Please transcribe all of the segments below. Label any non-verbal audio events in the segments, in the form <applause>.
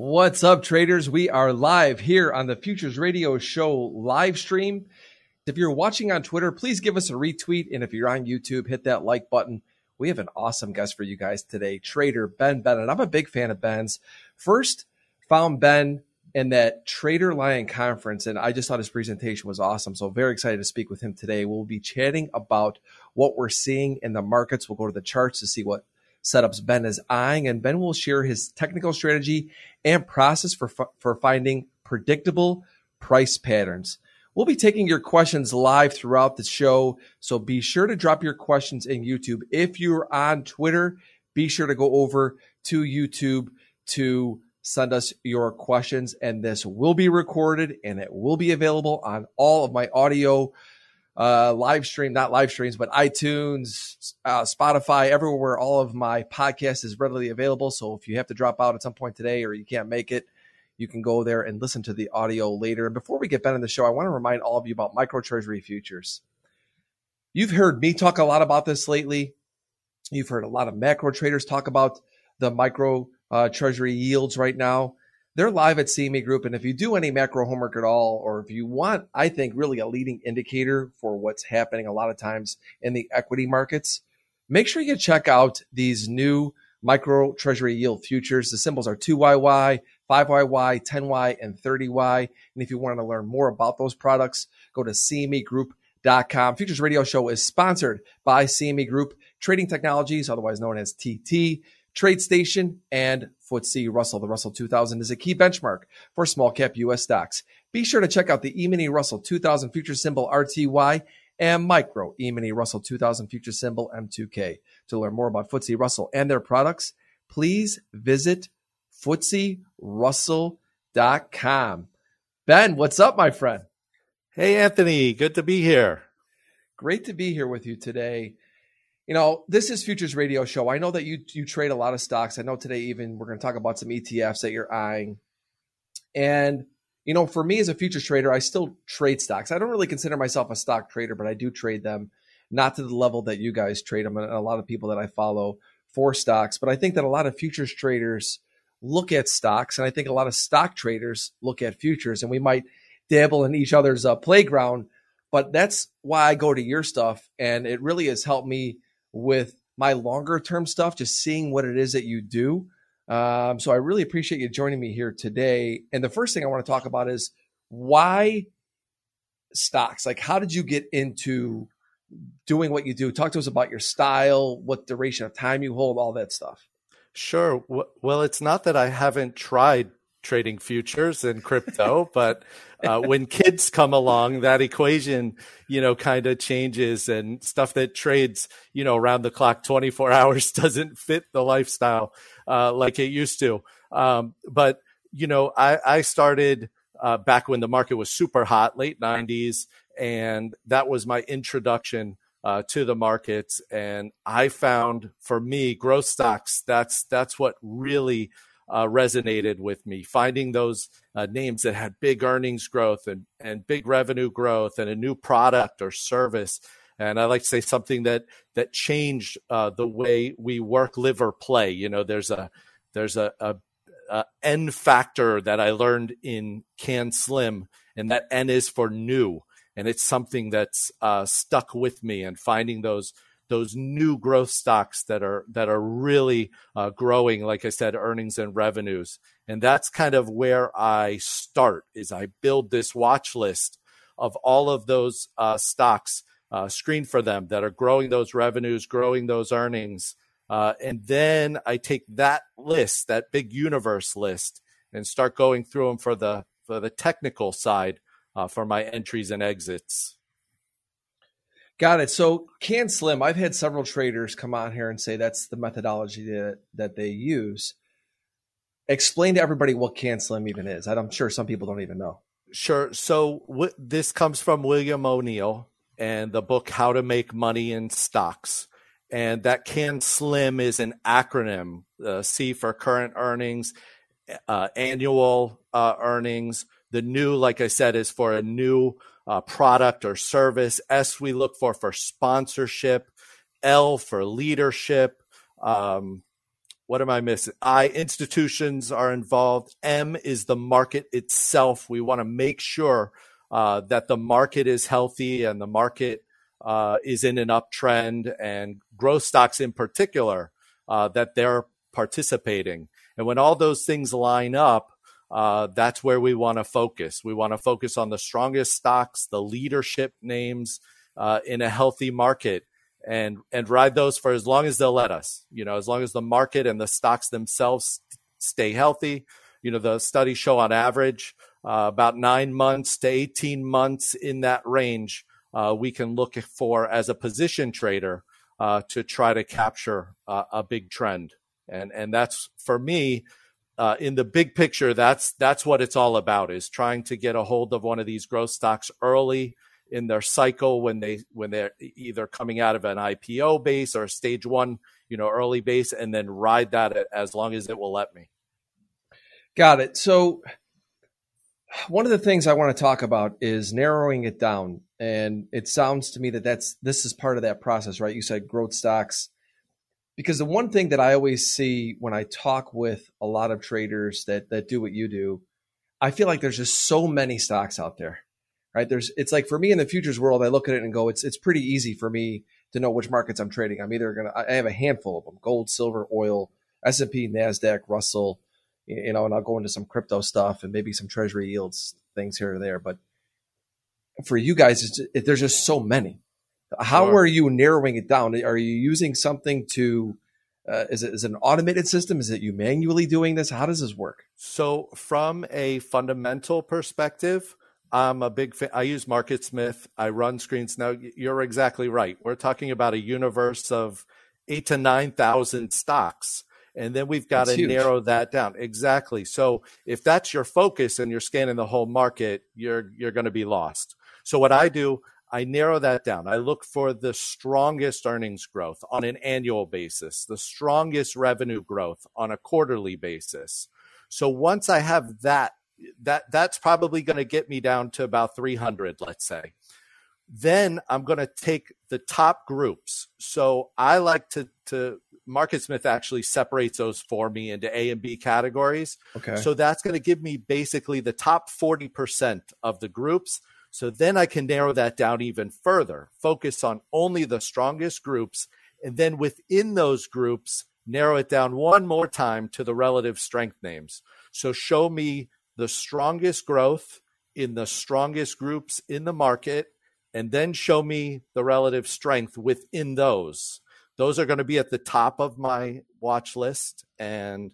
What's up, traders? We are live here on the Futures Radio Show live stream. If you're watching on Twitter, please give us a retweet. And if you're on YouTube, hit that like button. We have an awesome guest for you guys today, trader Ben Bennett. I'm a big fan of Ben's. First, found Ben in that TraderLion conference, and I just thought his presentation was awesome. So, very excited to speak with him today. We'll be chatting about what we're seeing in the markets. We'll go to the charts to see what setups Ben is eyeing, and Ben will share his technical strategy and process for, for finding predictable price patterns. We'll be taking your questions live throughout the show, so be sure to drop your questions in YouTube. If you're on Twitter, be sure to go over to YouTube to send us your questions, and this will be recorded and it will be available on all of my audio uh, live stream, not live streams, but iTunes, uh, Spotify, everywhere all of my podcast is readily available. So if you have to drop out at some point today or you can't make it, you can go there and listen to the audio later. And before we get back on the show, I want to remind all of you about micro treasury futures. You've heard me talk a lot about this lately. You've heard a lot of macro traders talk about the micro uh, treasury yields right now. They're live at CME Group. And if you do any macro homework at all, or if you want, I think, really a leading indicator for what's happening a lot of times in the equity markets, make sure you check out these new micro treasury yield futures. The symbols are 2YY, 5YY, 10Y, and 30Y. And if you want to learn more about those products, go to CMEGroup.com. Futures Radio Show is sponsored by CME Group Trading Technologies, otherwise known as TT. TradeStation, and FTSE Russell. The Russell 2000 is a key benchmark for small cap U.S. stocks. Be sure to check out the E-mini Russell 2000 future symbol RTY and micro E-mini Russell 2000 future symbol M2K. To learn more about FTSE Russell and their products, please visit FTSERussell.com. Ben, what's up, my friend? Hey, Anthony. Good to be here. Great to be here with you today you know, this is Futures Radio Show. I know that you you trade a lot of stocks. I know today even we're going to talk about some ETFs that you're eyeing. And you know, for me as a futures trader, I still trade stocks. I don't really consider myself a stock trader, but I do trade them, not to the level that you guys trade them, and a lot of people that I follow for stocks. But I think that a lot of futures traders look at stocks, and I think a lot of stock traders look at futures, and we might dabble in each other's uh, playground. But that's why I go to your stuff, and it really has helped me with my longer term stuff, just seeing what it is that you do. Um, so I really appreciate you joining me here today. And the first thing I want to talk about is why stocks? Like, how did you get into doing what you do? Talk to us about your style, what duration of time you hold, all that stuff. Sure. Well, it's not that I haven't tried trading futures and crypto, <laughs> but uh, when kids come along, that equation, you know, kind of changes and stuff that trades, you know, around the clock 24 <laughs> hours doesn't fit the lifestyle uh, like it used to. Um, but, you know, I, I started uh, back when the market was super hot, late 90s, and that was my introduction. Uh, to the markets, and I found for me growth stocks. That's that's what really uh, resonated with me. Finding those uh, names that had big earnings growth and, and big revenue growth and a new product or service. And I like to say something that that changed uh, the way we work, live, or play. You know, there's a there's a, a, a N factor that I learned in CAN SLIM, and that N is for new, and it's something that's uh, stuck with me. And finding those those new growth stocks that are that are really uh, growing like i said earnings and revenues. And that's kind of where i start is i build this watch list of all of those uh, stocks uh, screen for them that are growing those revenues growing those earnings uh, and then i take that list that big universe list and start going through them for the for the technical side uh, for my entries and exits Got it. So CAN SLIM. I've had several traders come on here and say that's the methodology that that they use. Explain to everybody what CAN SLIM even is. I'm sure some people don't even know. Sure. So w- this comes from William O'Neill and the book How to Make Money in Stocks. And that CAN SLIM is an acronym. Uh, C for current earnings, uh, annual uh, earnings. The new, like I said, is for a new uh, product or service. S we look for for sponsorship. L for leadership. Um, what am I missing? I institutions are involved. M is the market itself. We want to make sure uh, that the market is healthy and the market uh, is in an uptrend, and growth stocks in particular uh, that they're participating. And when all those things line up, uh, that's where we want to focus. We want to focus on the strongest stocks, the leadership names uh, in a healthy market and and ride those for as long as they'll let us. You know, as long as the market and the stocks themselves stay healthy. You know, the studies show on average uh, about nine months to 18 months in that range, uh, we can look for as a position trader uh, to try to capture a big trend. And, and that's for me, uh, in the big picture, that's, that's what it's all about is trying to get a hold of one of these growth stocks early in their cycle when they when they're either coming out of an IPO base or a stage one, you know, early base, and then ride that as long as it will let me. Got it. So one of the things I want to talk about is narrowing it down, and it sounds to me that that's this is part of that process, right? You said growth stocks. Because the one thing that I always see when I talk with a lot of traders that that do what you do, I feel like there's just so many stocks out there right? There's, it's like for me in the futures world, I look at it and go, it's, it's pretty easy for me to know which markets I'm trading. I'm either to, I have a handful of them, gold, silver, oil, S&P, NASDAQ, Russell, you know, and I'll go into some crypto stuff and maybe some treasury yields things here or there. But for you guys, it, there's just so many. How sure. are you narrowing it down? Are you using something to, uh, is, it, is it an automated system? Is it you manually doing this? How does this work? So, from a fundamental perspective, I'm a big fan. I use MarketSmith. I run screens. Now, you're exactly right. We're talking about a universe of eight to 9,000 stocks. And then we've got that's to huge. narrow that down. Exactly. So if that's your focus and you're scanning the whole market, you're, you're going to be lost. So what I do, I narrow that down. I look for the strongest earnings growth on an annual basis, the strongest revenue growth on a quarterly basis. So once I have that that that's probably going to get me down to about 300 let's say. Then i'm going to take the top groups. So i like to to marketsmith actually separates those for me into a and b categories. Okay. So that's going to give me basically the top 40% of the groups so then i can narrow that down even further focus on only the strongest groups and then within those groups narrow it down one more time to the relative strength names so show me the strongest growth in the strongest groups in the market and then show me the relative strength within those. Those are going to be at the top of my watch list and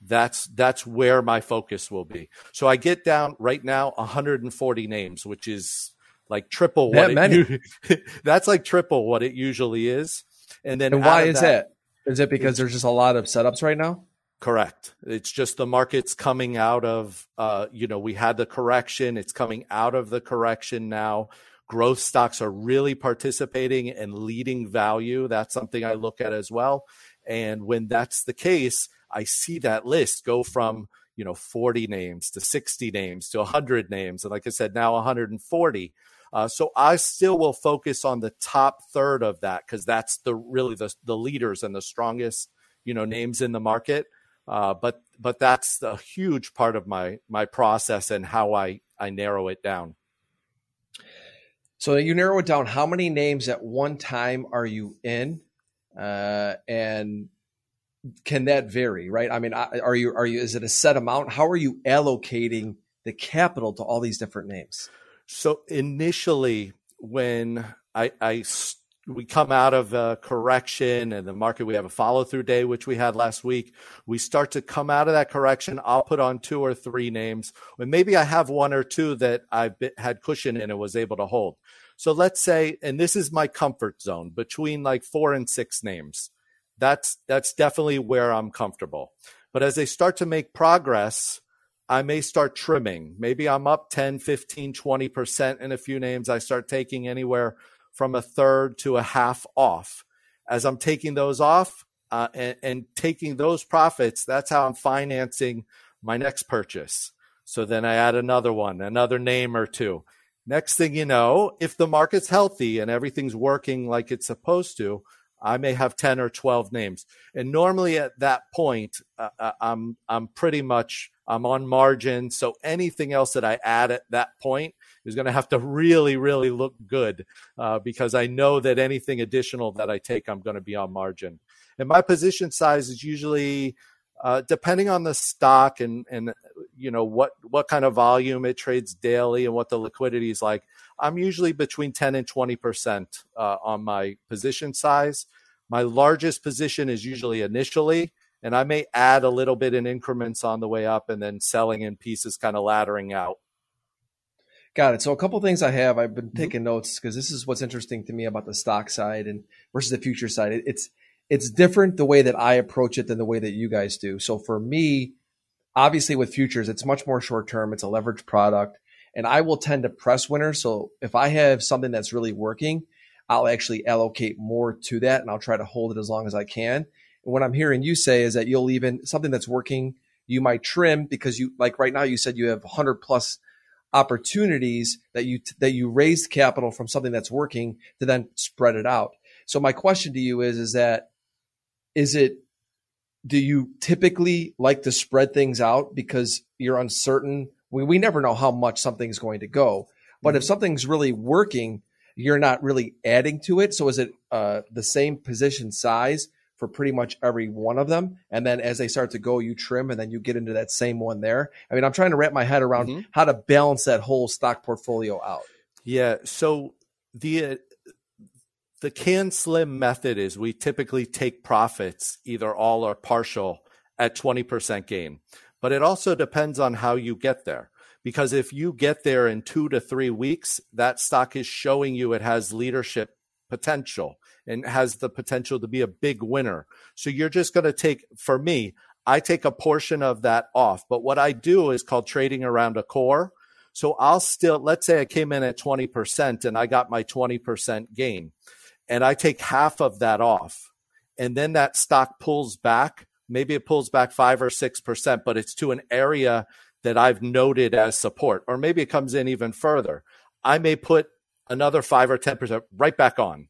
that's that's where my focus will be. So I get down right now 140 names, which is like triple what that it, <laughs> that's like triple what it usually is. And then and why is that, that? Is it because there's just a lot of setups right now? Correct. It's just the market's coming out of, uh, you know, we had the correction. It's coming out of the correction now. Growth stocks are really participating and leading value. That's something I look at as well. And when that's the case, I see that list go from, you know, 40 names to 60 names to 100 names. And like I said, now 140. Uh, so I still will focus on the top third of that because that's the really the, the leaders and the strongest, you know, names in the market. Uh, but but that's a huge part of my my process and how I I narrow it down. So you narrow it down. How many names at one time are you in, uh, and can that vary? Right. I mean, are you are you is it a set amount? How are you allocating the capital to all these different names? So initially, when I, I we come out of a correction and the market, we have a follow through day, which we had last week. We start to come out of that correction. I'll put on two or three names. And maybe I have one or two that I've had cushion and it was able to hold. So let's say, and this is my comfort zone between like four and six names. That's, that's definitely where I'm comfortable. But as they start to make progress, I may start trimming. Maybe I'm up 10, 15, 20% in a few names. I start taking anywhere from a third to a half off. As I'm taking those off uh, and, and taking those profits, that's how I'm financing my next purchase. So then I add another one, another name or two. Next thing you know, if the market's healthy and everything's working like it's supposed to, I may have 10 or 12 names. And normally at that point, uh, uh, I'm, I'm pretty much, I'm on margin. So anything else that I add at that point is going to have to really, really look good uh, because I know that anything additional that I take, I'm going to be on margin. And my position size is usually uh, depending on the stock and and you know what what kind of volume it trades daily and what the liquidity is like. I'm usually between 10 and 20 percent uh, on my position size. My largest position is usually initially, and I may add a little bit in increments on the way up, and then selling in pieces, kind of laddering out. Got it. So a couple things I have, I've been mm-hmm. taking notes because this is what's interesting to me about the stock side and versus the future side. It's it's different the way that I approach it than the way that you guys do. So for me, obviously with futures, it's much more short term. It's a leveraged product and I will tend to press winners. So if I have something that's really working, I'll actually allocate more to that and I'll try to hold it as long as I can. And what I'm hearing you say is that you'll even something that's working, you might trim because you like right now you said you have 100 plus opportunities that you that you raised capital from something that's working to then spread it out. So my question to you is is that is it do you typically like to spread things out because you're uncertain? We, we never know how much something's going to go. But if mm-hmm. something's really working, you're not really adding to it. So is it uh, the same position size for pretty much every one of them? And then as they start to go, you trim and then you get into that same one there. I mean, I'm trying to wrap my head around mm-hmm. how to balance that whole stock portfolio out. Yeah. So the the CAN SLIM method is we typically take profits, either all or partial, at 20% gain. But it also depends on how you get there. Because if you get there in two to three weeks, that stock is showing you it has leadership potential and has the potential to be a big winner. So you're just going to take, for me, I take a portion of that off. But what I do is called trading around a core. So I'll still, let's say I came in at 20% and I got my 20% gain and I take half of that off, and then that stock pulls back, maybe it pulls back five or six percent, but it's to an area that I've noted as support, or maybe it comes in even further. I may put another five or ten percent right back on.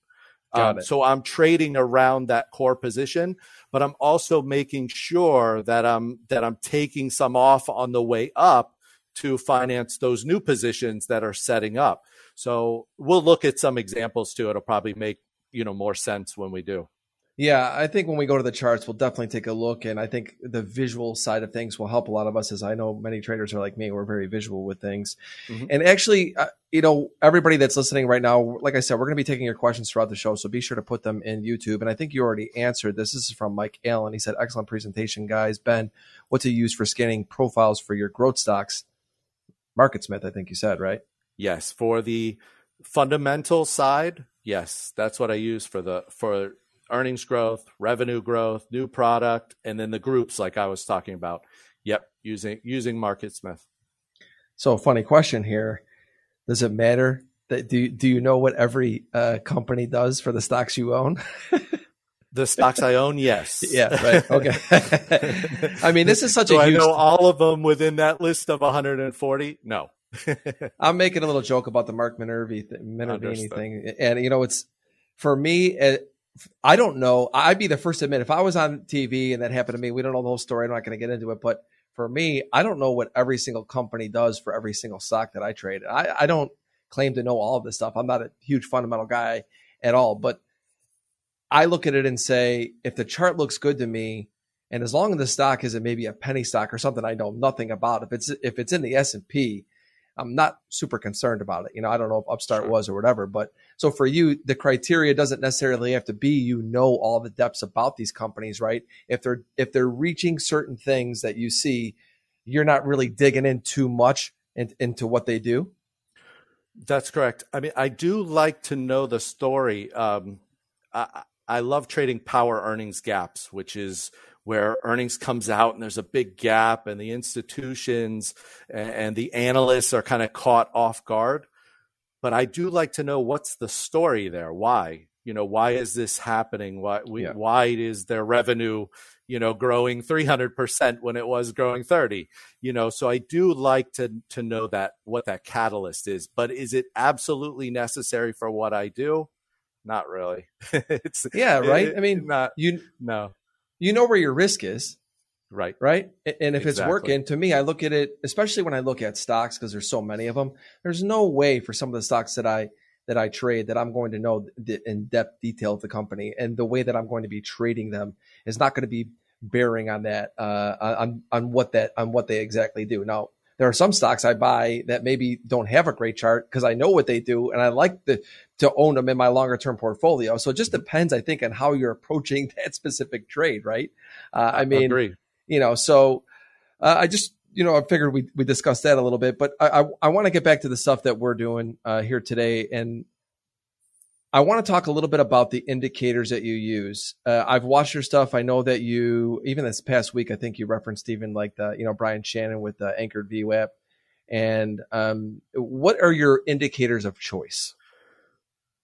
Um, so I'm trading around that core position, but I'm also making sure that I'm that I'm taking some off on the way up to finance those new positions that are setting up. So we'll look at some examples too. It'll probably make you know more sense when we do. Yeah, I think when we go to the charts, we'll definitely take a look, and I think the visual side of things will help a lot of us. As I know, many traders are like me; we're very visual with things. Mm-hmm. And actually, uh, you know, everybody that's listening right now, like I said, we're going to be taking your questions throughout the show, so be sure to put them in YouTube. And I think you already answered this. This is from Mike Allen. He said, "Excellent presentation, guys. Ben, what to use for scanning profiles for your growth stocks?" MarketSmith, I think you said, right? Yes, for the fundamental side, yes, that's what I use for the for earnings growth, revenue growth, new product, and then the groups like I was talking about. Yep, using using MarketSmith. So, funny question here: Does it matter that do do you know what every uh, company does for the stocks you own? <laughs> the stocks I own, yes. <laughs> Yeah, right. Okay. <laughs> I mean, this is such Do a huge. I know all of them within that list of 140. No. <laughs> I'm making a little joke about the Mark Minervi th- Minervini thing, and you know, it's for me. It, I don't know. I'd be the first to admit if I was on TV and that happened to me. We don't know the whole story. I'm not going to get into it, but for me, I don't know what every single company does for every single stock that I trade. I, I don't claim to know all of this stuff. I'm not a huge fundamental guy at all, but I look at it and say, if the chart looks good to me, and as long as the stock isn't maybe a penny stock or something I know nothing about, if it's if it's in the S and P, I'm not super concerned about it. You know, I don't know if Upstart sure. was or whatever, but so for you, the criteria doesn't necessarily have to be you know all the depths about these companies, right? If they're if they're reaching certain things that you see, you're not really digging in too much in, into what they do. That's correct. I mean, I do like to know the story. Um, I, I love trading power earnings gaps, which is where earnings comes out and there's a big gap and the institutions and the analysts are kind of caught off guard. But I do like to know what's the story there. Why? You know, why is this happening? Why, yeah. why is their revenue, you know, growing 300% when it was growing 30? You know, so I do like to, to know that, what that catalyst is. But is it absolutely necessary for what I do? not really. <laughs> it's yeah, right. It, I mean, not you no, you know where your risk is, right? Right. And if exactly. it's working, to me, I look at it, especially when I look at stocks because there's so many of them. There's no way for some of the stocks that I that I trade that I'm going to know the in depth detail of the company and the way that I'm going to be trading them is not going to be bearing on that uh, on on what that on what they exactly do. Now there are some stocks I buy that maybe don't have a great chart because I know what they do and I like the, to own them in my longer term portfolio. So it just depends, I think, on how you're approaching <laughs> that specific trade, right? Uh, I mean, Agreed. you know, so uh, I just, you know, I figured we we discussed that a little bit, but I I, I want to get back to the stuff that we're doing uh, here today, and I want to talk a little bit about the indicators that you use. Uh, I've watched your stuff. I know that you, even this past week, I think you referenced even like the, you know, Brian Shannon with the anchored VWAP. And um, what are your indicators of choice?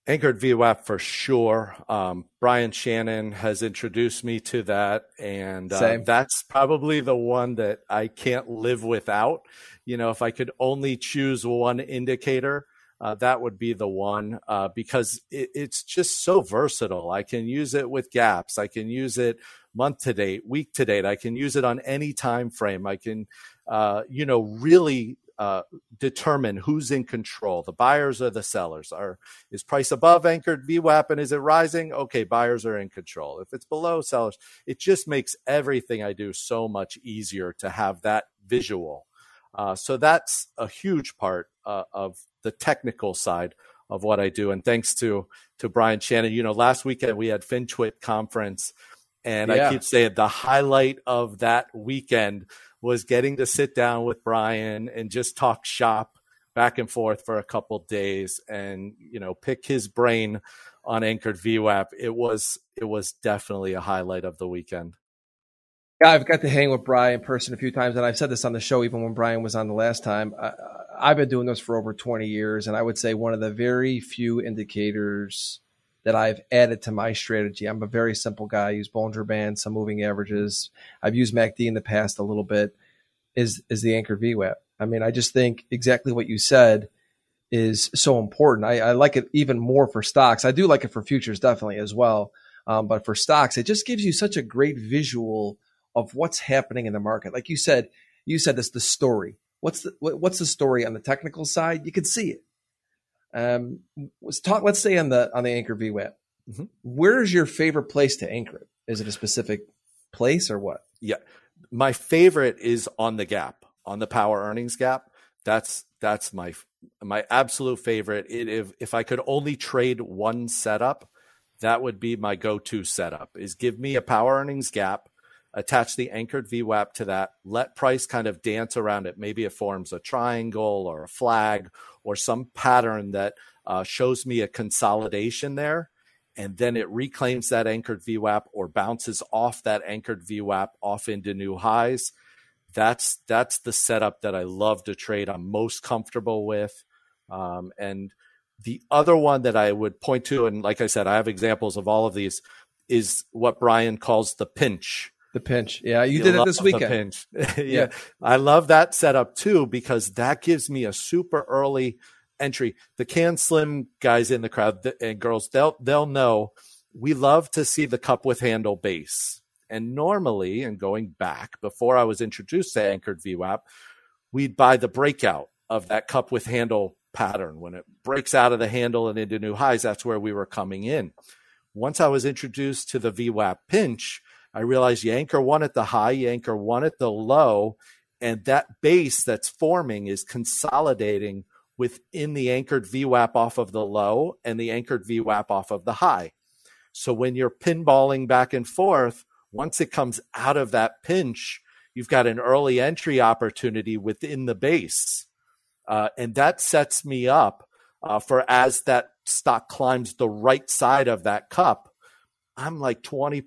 Anchored VWAP for sure. Um, Brian Shannon has introduced me to that, and uh, that's probably the one that I can't live without. You know, if I could only choose one indicator, uh, that would be the one uh, because it, it's just so versatile. I can use it with gaps. I can use it month to date, week to date. I can use it on any time frame. I can, uh, you know, really uh, determine who's in control, the buyers or the sellers. Are is price above anchored VWAP and is it rising? Okay, buyers are in control. If it's below, sellers. It just makes everything I do so much easier to have that visual. Uh, so that's a huge part uh, of the technical side of what I do. And thanks to to Brian Shannon, you know, last weekend we had FinTwit conference, and yeah. I keep saying the highlight of that weekend was getting to sit down with Brian and just talk shop back and forth for a couple days, and you know, pick his brain on anchored VWAP. It was it was definitely a highlight of the weekend. Yeah, I've got to hang with Brian in person a few times, and I've said this on the show even when Brian was on the last time. I, I've been doing this for over 20 years, and I would say one of the very few indicators that I've added to my strategy. I'm a very simple guy. I use Bollinger some moving averages. I've used MACD in the past a little bit. Is is the anchor VWAP? I mean, I just think exactly what you said is so important. I, I like it even more for stocks. I do like it for futures definitely as well. Um, but for stocks, it just gives you such a great visual of what's happening in the market. Like you said, you said this the story. What's the what's the story on the technical side? You can see it. Um, let's talk. Let's say on the on the anchor VWAP. Mm-hmm. Where's your favorite place to anchor it? Is it a specific place or what? Yeah, my favorite is on the gap, on the power earnings gap. That's that's my my absolute favorite. It, if if I could only trade one setup, that would be my go to setup. Is give me a power earnings gap attach the anchored VWAP to that, let price kind of dance around it. Maybe it forms a triangle or a flag or some pattern that uh, shows me a consolidation there. And then it reclaims that anchored VWAP or bounces off that anchored VWAP off into new highs. That's that's the setup that I love to trade. I'm most comfortable with. Um, and the other one that I would point to, and like I said, I have examples of all of these, is what Brian calls the pinch. The pinch. Yeah, you, you did it this weekend. pinch. <laughs> yeah. yeah. I love that setup too because that gives me a super early entry. The CAN SLIM guys in the crowd and girls, they'll they'll know we love to see the cup with handle base. And normally, and going back before I was introduced to anchored VWAP, we'd buy the breakout of that cup with handle pattern. When it breaks out of the handle and into new highs, that's where we were coming in. Once I was introduced to the VWAP pinch, I realize you anchor one at the high, you anchor one at the low, and that base that's forming is consolidating within the anchored VWAP off of the low and the anchored VWAP off of the high. So when you're pinballing back and forth, once it comes out of that pinch, you've got an early entry opportunity within the base. Uh, and that sets me up uh, for as that stock climbs the right side of that cup, I'm like 20%,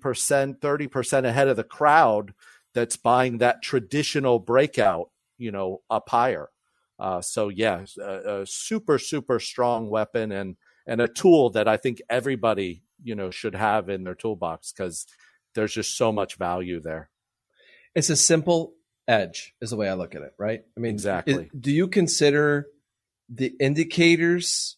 30% ahead of the crowd that's buying that traditional breakout, you know, up higher. Uh, so yeah, a, a, super super strong weapon and and a tool that I think everybody you know should have in their toolbox because there's just so much value there. It's a simple edge, is the way I look at it. Right? I mean, exactly. do you consider the indicators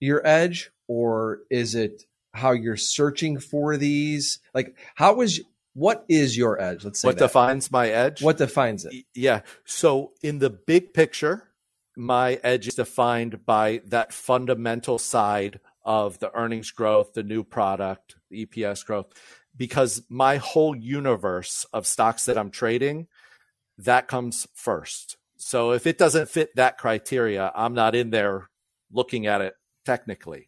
your edge, or is it how you're searching for these? Like, how is what is your edge? Let's say what that. defines my edge. What defines it? Yeah. So in the big picture, my edge is defined by that fundamental side of the earnings growth, the new product, the EPS growth, because my whole universe of stocks that I'm trading, that comes first. So if it doesn't fit that criteria, I'm not in there looking at it technically.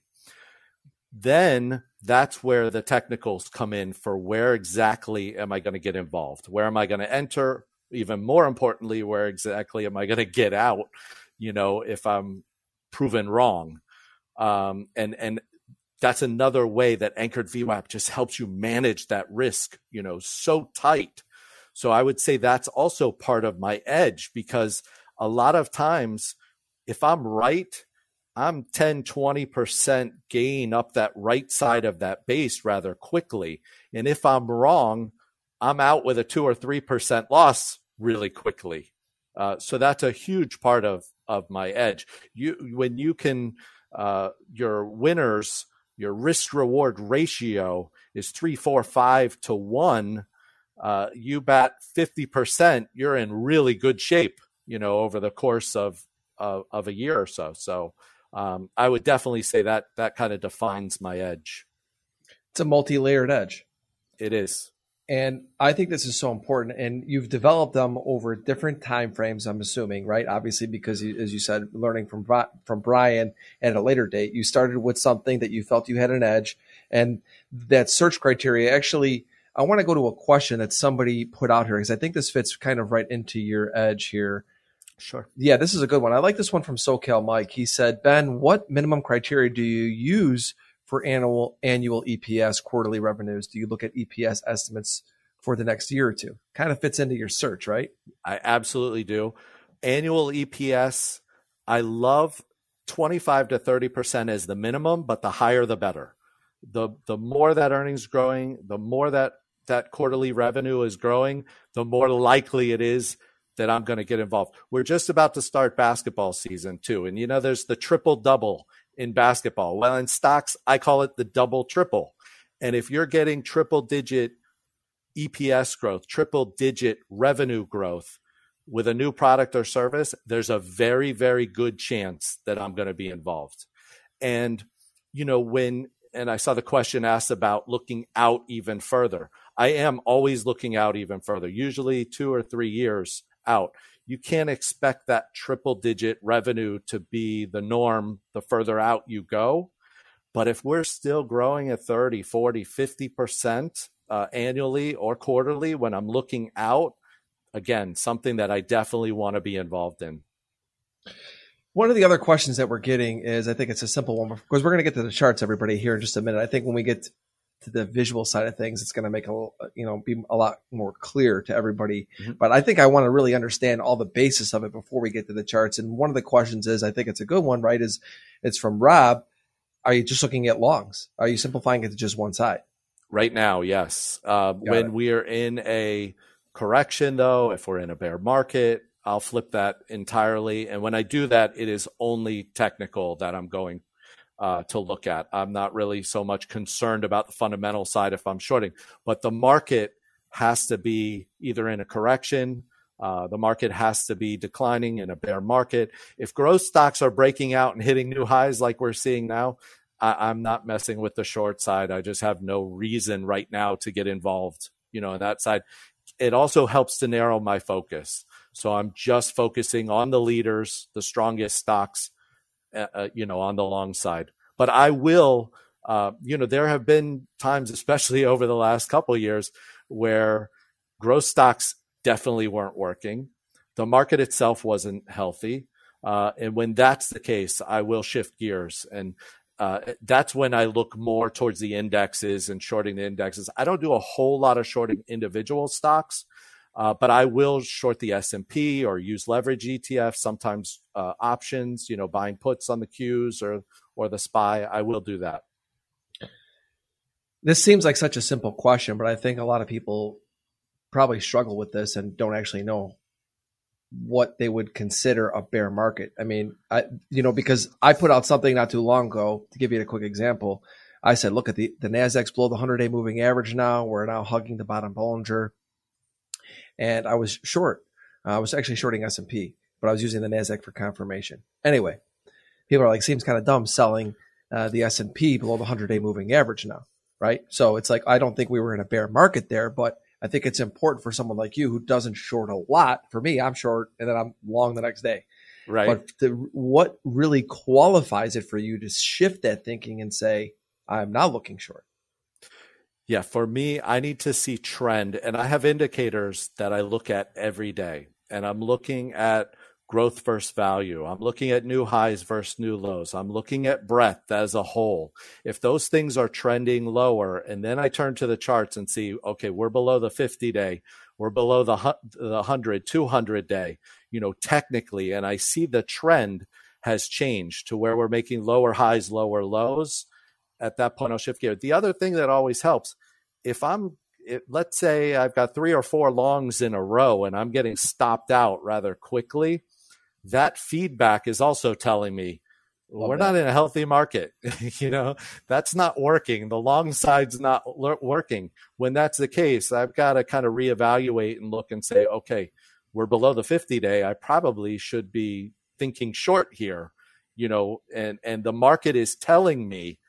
Then that's where the technicals come in for where exactly am I going to get involved? Where am I going to enter? Even more importantly, where exactly am I going to get out? You know, if I'm proven wrong. Um, and, and that's another way that anchored VWAP just helps you manage that risk, you know, so tight. So I would say that's also part of my edge because a lot of times if I'm right, I'm 10, 20% gain up that right side of that base rather quickly. And if I'm wrong, I'm out with a two or 3% loss really quickly. Uh, so that's a huge part of, of my edge. You, when you can, uh, your winners, your risk reward ratio is three, four, five to one. Uh, you bet 50%, you're in really good shape, you know, over the course of, of, of a year or so. So, um, I would definitely say that that kind of defines my edge. It's a multi-layered edge. It is. And I think this is so important. And you've developed them over different time frames. I'm assuming, right? Obviously, because as you said, learning from from Brian at a later date, you started with something that you felt you had an edge, and that search criteria. Actually, I want to go to a question that somebody put out here because I think this fits kind of right into your edge here. Sure. Yeah, this is a good one. I like this one from SoCal Mike. He said, Ben, what minimum criteria do you use for annual annual EPS quarterly revenues? Do you look at EPS estimates for the next year or two? Kind of fits into your search, right? I absolutely do. Annual EPS, I love 25 to 30% as the minimum, but the higher the better. The the more that earnings growing, the more that that quarterly revenue is growing, the more likely it is that I'm going to get involved. We're just about to start basketball season too. And you know, there's the triple double in basketball. Well, in stocks, I call it the double triple. And if you're getting triple digit EPS growth, triple digit revenue growth with a new product or service, there's a very, very good chance that I'm going to be involved. And, you know, when, and I saw the question asked about looking out even further. I am always looking out even further, usually two or three years out. You can't expect that triple digit revenue to be the norm the further out you go. But if we're still growing at 30, 40, 50% uh, annually or quarterly when I'm looking out, again, something that I definitely want to be involved in. One of the other questions that we're getting is I think it's a simple one because we're going to get to the charts, everybody, here in just a minute. I think when we get to the visual side of things, it's going to make a you know be a lot more clear to everybody. Mm-hmm. But I think I want to really understand all the basis of it before we get to the charts. And one of the questions is, I think it's a good one, right? Is it's from Rob. Are you just looking at longs? Are you simplifying it to just one side? Right now, yes. Uh, when it. we are in a correction, though, if we're in a bear market, I'll flip that entirely. And when I do that, it is only technical that I'm going uh, to look at. I'm not really so much concerned about the fundamental side if I'm shorting, but the market has to be either in a correction. Uh, the market has to be declining in a bear market. If growth stocks are breaking out and hitting new highs like we're seeing now, I, am not messing with the short side. I just have no reason right now to get involved, you know, on that side. It also helps to narrow my focus. So I'm just focusing on the leaders, the strongest stocks, uh, uh, you know, on the long side. But I will, uh, you know, there have been times, especially <laughs> over the last couple years, where growth stocks definitely weren't working. The market itself wasn't healthy. Uh, and when that's the case, I will shift gears. And uh, that's when I look more towards the indexes and shorting the indexes. I don't do a whole lot of shorting individual stocks. Uh, but I will short the S&P or use leverage ETF, sometimes uh, options, you know, buying puts on the Qs or, or the SPY. I will do that. This seems like such a simple question, but I think a lot of people probably struggle with this and don't actually know what they would consider a bear market. I mean, I you know because I put out something not too long ago to give you a quick example. I said, look at the the Nasdaq's below the 100-day moving average now. We're now hugging the bottom Bollinger, and I was short. I was actually shorting S&P, but I was using the Nasdaq for confirmation. Anyway, people are like, seems kind of dumb selling uh, the S&P below the 100-day moving average now, right? So it's like I don't think we were in a bear market there, but I think it's important for someone like you who doesn't short a lot. For me, I'm short and then I'm long the next day. Right. But the, what really qualifies it for you to shift that thinking and say, I'm not looking short? Yeah, for me, I need to see trend, and I have indicators that I look at every day, and I'm looking at growth versus value. I'm looking at new highs versus new lows. I'm looking at breadth as a whole. If those things are trending lower, and then I turn to the charts and see, okay, we're below the 50 day, we're below the, the 100, 200 day, you know, technically, and I see the trend has changed to where we're making lower highs, lower lows. At that point, I'll shift gear. The other thing that always helps, if I'm let's say I've got three or four longs in a row and I'm getting stopped out rather quickly, that feedback is also telling me Love we're that. not in a healthy market. <laughs> you know, that's not working. The long side's not working. When that's the case, I've got to kind of reevaluate and look and say, okay, we're below the 50 day. I probably should be thinking short here, you know, and, and the market is telling me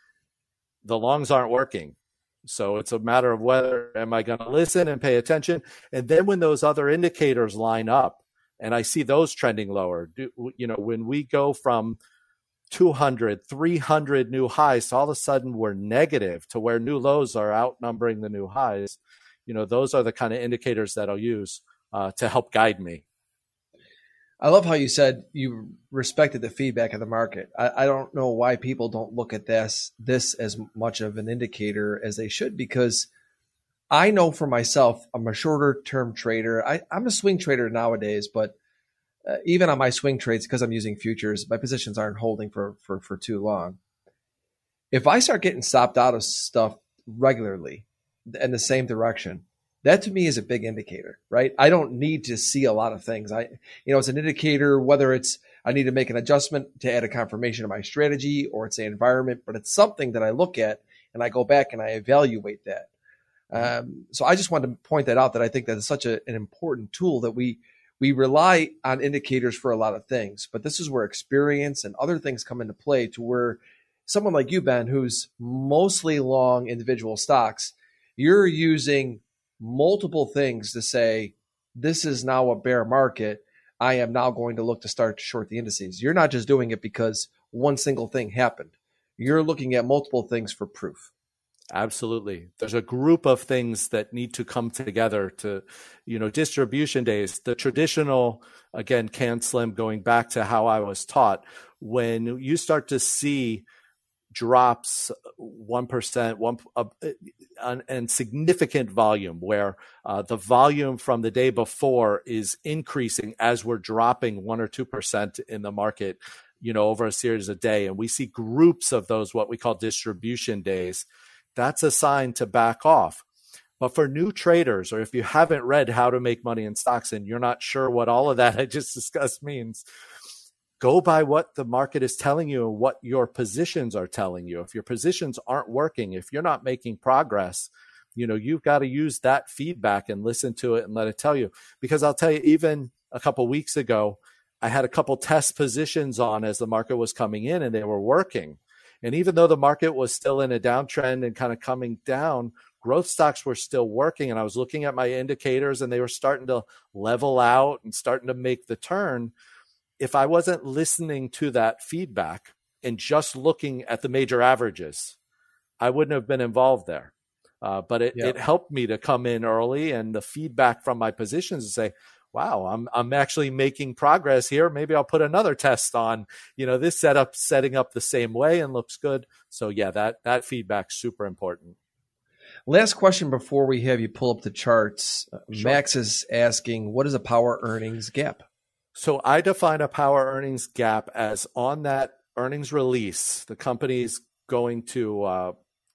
the lungs aren't working. So it's a matter of whether am I going to listen and pay attention? And then when those other indicators line up, and I see those trending lower. Do, you know, when we go from 200, 300 new highs, so all of a sudden we're negative to where new lows are outnumbering the new highs. You know, those are the kind of indicators that I'll use uh, to help guide me. I love how you said you respected the feedback of the market. I, I, don't know why people don't look at this this as much of an indicator as they should because I know for myself, I'm a shorter term trader. I, am a swing trader nowadays, but uh, even on my swing trades, because I'm using futures, my positions aren't holding for, for, for too long. If I start getting stopped out of stuff regularly in the same direction, that to me is a big indicator, right? I don't need to see a lot of things. I, you know, it's an indicator whether it's I need to make an adjustment to add a confirmation to my strategy or it's the environment, but it's something that I look at and I go back and I evaluate that. Um, so I just wanted to point that out that I think that is such a, an important tool that we we rely on indicators for a lot of things, but this is where experience and other things come into play to where someone like you, Ben, who's mostly long individual stocks, you're using multiple things to say, this is now a bear market. I am now going to look to start to short the indices. You're not just doing it because one single thing happened. You're looking at multiple things for proof. Absolutely. There's a group of things that need to come together to, you know, distribution days, the traditional, again, CAN SLIM going back to how I was taught. When you start to see drops 1%, one, uh, and significant volume where uh, the volume from the day before is increasing as we're dropping one or 2% in the market, you know, over a series of day. And we see groups of those, what we call distribution days that's a sign to back off. But for new traders, or if you haven't read How to Make Money in Stocks and you're not sure what all of that <laughs> I just discussed means, go by what the market is telling you and what your positions are telling you. If your positions aren't working, if you're not making progress, you know, you've got to use that feedback and listen to it and let it tell you. Because I'll tell you, even a couple weeks ago, I had a couple test positions on as the market was coming in and they were working. And even though the market was still in a downtrend and kind of coming down, growth stocks were still working. And I was looking at my indicators and they were starting to level out and starting to make the turn. If I wasn't listening to that feedback and just looking at the major averages, I wouldn't have been involved there. Uh, but it, it helped me to come in early and the feedback from my positions to say, wow, I'm I'm actually making progress here. Maybe I'll put another test on. You know, this setup setting up the same way and looks good. So yeah, that that feedback's super important. Last question before we have you pull up the charts. Sure. Max is asking, what is a power earnings gap? So I define a power earnings gap as on that earnings release, the company's going to uh,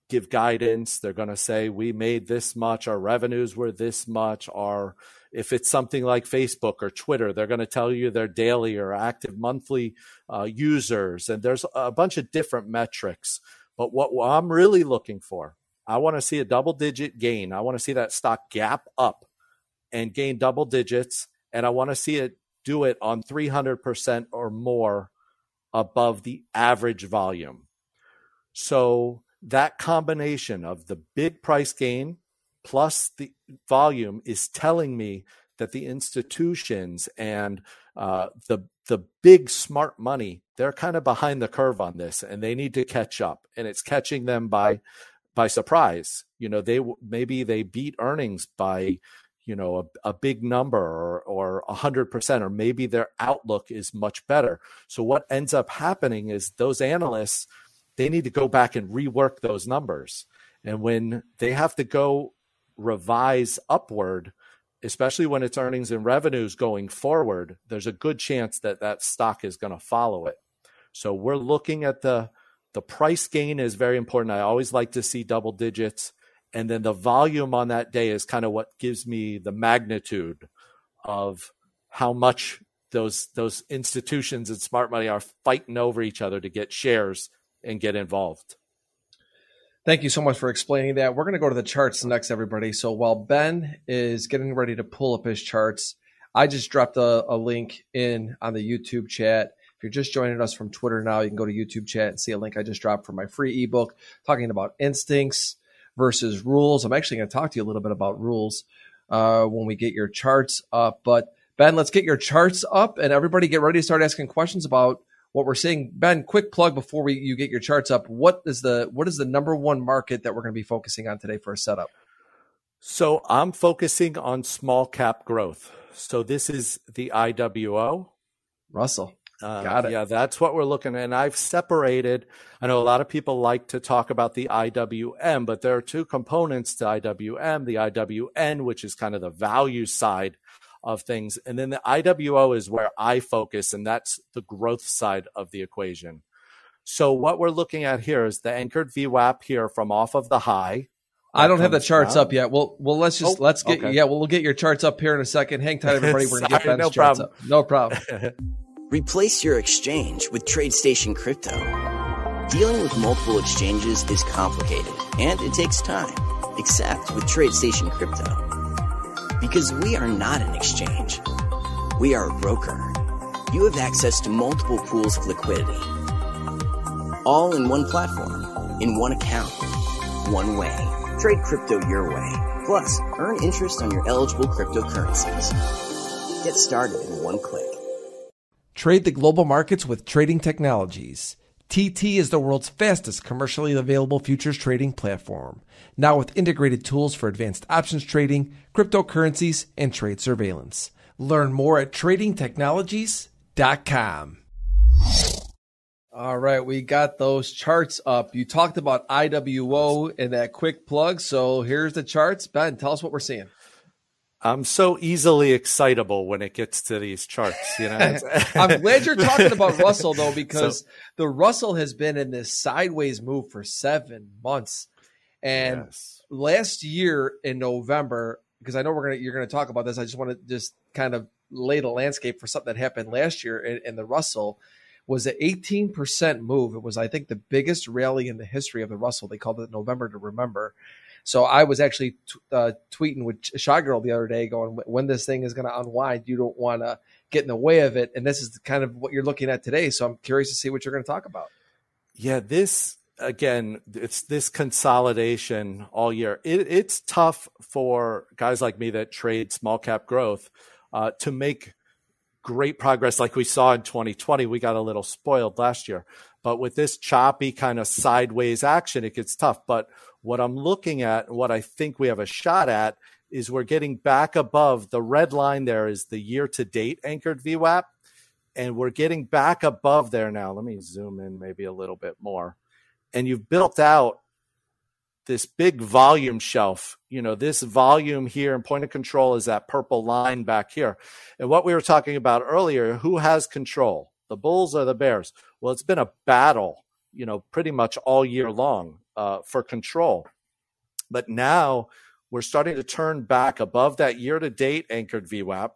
give guidance. They're going to say we made this much, our revenues were this much, our If it's something like Facebook or Twitter, they're going to tell you their daily or active monthly uh, users, and there's a bunch of different metrics. But what, I'm really looking for, I want to see a double digit gain. I want to see that stock gap up and gain double digits, and I want to see it do it on 300% or more above the average volume. So that combination of the big price gain plus the volume is telling me that the institutions and uh, the the big smart money they're kind of behind the curve on this and they need to catch up and it's catching them by by surprise you know they maybe they beat earnings by you know a, a big number or a hundred percent or maybe their outlook is much better. So what ends up happening is those analysts they need to go back and rework those numbers. And when they have to go revise upward especially when it's earnings and revenues going forward there's a good chance that that stock is going to follow it. So we're looking at the the price gain is very important. I always like to see double digits and then the volume on that day is kind of what gives me the magnitude of how much those those institutions and smart money are fighting over each other to get shares and get involved. Thank you so much for explaining that. We're going to go to the charts next, everybody. So while Ben is getting ready to pull up his charts, I just dropped a, a link in on the YouTube chat. If you're just joining us from Twitter now, you can go to YouTube chat and see a link I just dropped for my free ebook talking about instincts versus rules. I'm actually going to talk to you a little bit about rules uh, when we get your charts up. But Ben, let's get your charts up and everybody get ready to start asking questions about what we're seeing. Ben, quick plug before we you get your charts up. What is the what is the number one market that we're going to be focusing on today for a setup? So I'm focusing on small cap growth. So this is the IWO. Russell. Uh, Got it. Yeah, that's what we're looking at. And I've separated, I know a lot of people like to talk about the IWM, but there are two components to IWM the IWN, which is kind of the value side of things. And then the IWO is where I focus, and that's the growth side of the equation. So what we're looking at here is the anchored VWAP here from off of the high. I don't have the charts down. up yet. Well, well, let's just oh, let's get okay. yeah. Well, we'll get your charts up here in a second. Hang tight, everybody. We're gonna get Ben's no charts problem. up. No problem. <laughs> Replace your exchange with TradeStation Crypto. Dealing with multiple exchanges is complicated and it takes time, except with TradeStation Crypto. Because we are not an exchange, we are a broker. You have access to multiple pools of liquidity, all in one platform, in one account, one way. Trade crypto your way. Plus, earn interest on your eligible cryptocurrencies. Get started in one click. Trade the global markets with Trading Technologies. TT is the world's fastest commercially available futures trading platform, now with integrated tools for advanced options trading, cryptocurrencies, and trade surveillance. Learn more at tradingtechnologies.com. All right, we got those charts up. You talked about IWO in that quick plug, so here's the charts. Ben, tell us what we're seeing. I'm so easily excitable when it gets to these charts. You know, <laughs> I'm glad you're talking about <laughs> Russell though, because so, the Russell has been in this sideways move for seven months, and yes. last year in November, because I know we're gonna you're gonna talk about this. I just want to just kind of lay the landscape for something that happened last year in, in the Russell was an 18% move. It was, I think, the biggest rally in the history of the Russell. They called it November to Remember. So I was actually t- uh, tweeting with Shy Girl the other day, going, "When this thing is going to unwind, you don't want to get in the way of it." And this is kind of what you're looking at today. So I'm curious to see what you're going to talk about. Yeah, this again, it's this consolidation all year. It, it's tough for guys like me that trade small cap growth uh, to make great progress like we saw in 2020. We got a little spoiled last year. But with this choppy kind of sideways action, it gets tough. But what I'm looking at, what I think we have a shot at, is we're getting back above the red line there is the year to date anchored VWAP. And we're getting back above there now. Let me zoom in maybe a little bit more. And you've built out this big volume shelf. You know, this volume here and point of control is that purple line back here. And what we were talking about earlier, who has control? The Bulls or the Bears? Well, it's been a battle, you know, pretty much all year long uh, for control. But now we're starting to turn back above that year to date anchored VWAP,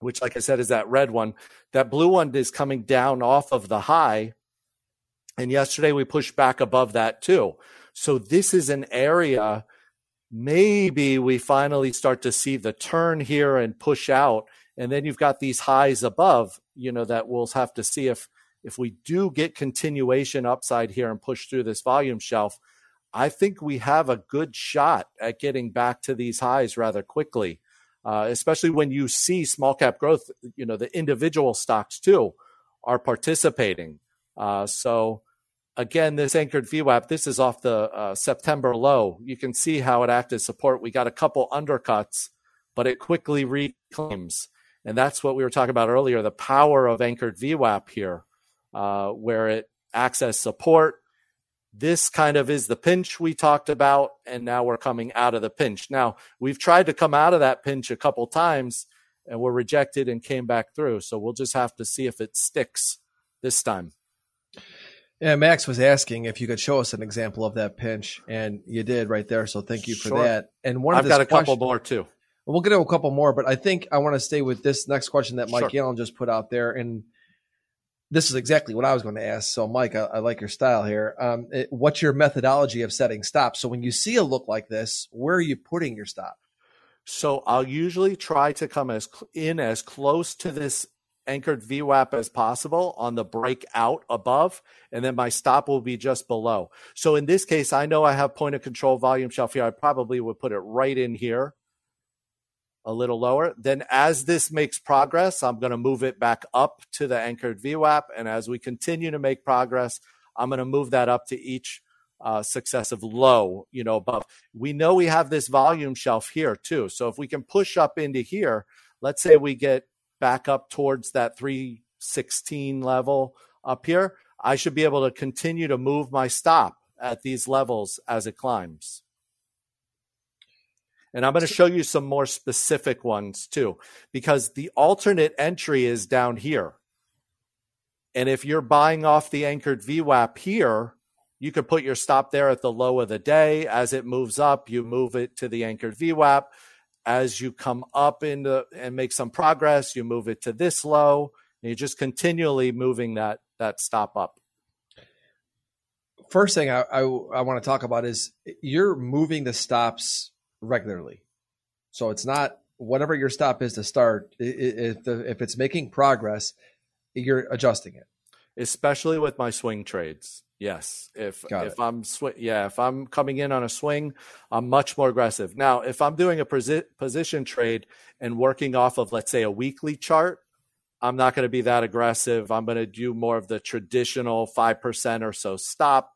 which, like I said, is that red one. That blue one is coming down off of the high. And yesterday we pushed back above that too. So this is an area maybe we finally start to see the turn here and push out. And then you've got these highs above, you know, that we'll have to see if if we do get continuation upside here and push through this volume shelf, I think we have a good shot at getting back to these highs rather quickly, uh, especially when you see small cap growth, you know, the individual stocks too are participating. Uh, so again, this anchored VWAP, this is off the uh, September low. You can see how it acted support. We got a couple undercuts, but it quickly reclaims. And that's what we were talking about earlier the power of anchored VWAP here, uh, where it acts as support. This kind of is the pinch we talked about, and now we're coming out of the pinch. Now, we've tried to come out of that pinch a couple times and were rejected and came back through. So we'll just have to see if it sticks this time. Yeah, Max was asking if you could show us an example of that pinch, and you did right there. So thank you for sure. that. And one, I've got a couple more too. We'll get to a couple more, but I think I want to stay with this next question that Mike sure. Allen just put out there, and this is exactly what I was going to ask. So, Mike, I, I like your style here. Um, it, what's your methodology of setting stops? So, when you see a look like this, where are you putting your stop? So, I'll usually try to come as in as close to this anchored VWAP as possible on the breakout above, and then my stop will be just below. So in this case, I know I have point of control volume shelf here. I probably would put it right in here, a little lower. Then as this makes progress, I'm going to move it back up to the anchored VWAP. And as we continue to make progress, I'm going to move that up to each uh, successive low, you know, above. We know we have this volume shelf here too. So if we can push up into here, let's say we get back up towards that 316 level up here, I should be able to continue to move my stop at these levels as it climbs. And I'm going to show you some more specific ones too, because the alternate entry is down here. And if you're buying off the anchored VWAP here, you could put your stop there at the low of the day. As it moves up, you move it to the anchored VWAP as you come up into and make some progress, you move it to this low, and you're just continually moving that that stop up. First thing I, I, I want to talk about is you're moving the stops regularly, so it's not whatever your stop is to start. If the, if it's making progress, you're adjusting it, especially with my swing trades. Yes, if Got if it. I'm sw- yeah, if I'm coming in on a swing, I'm much more aggressive. Now, if I'm doing a posi- position trade and working off of let's say a weekly chart, I'm not going to be that aggressive. I'm going to do more of the traditional 5% or so stop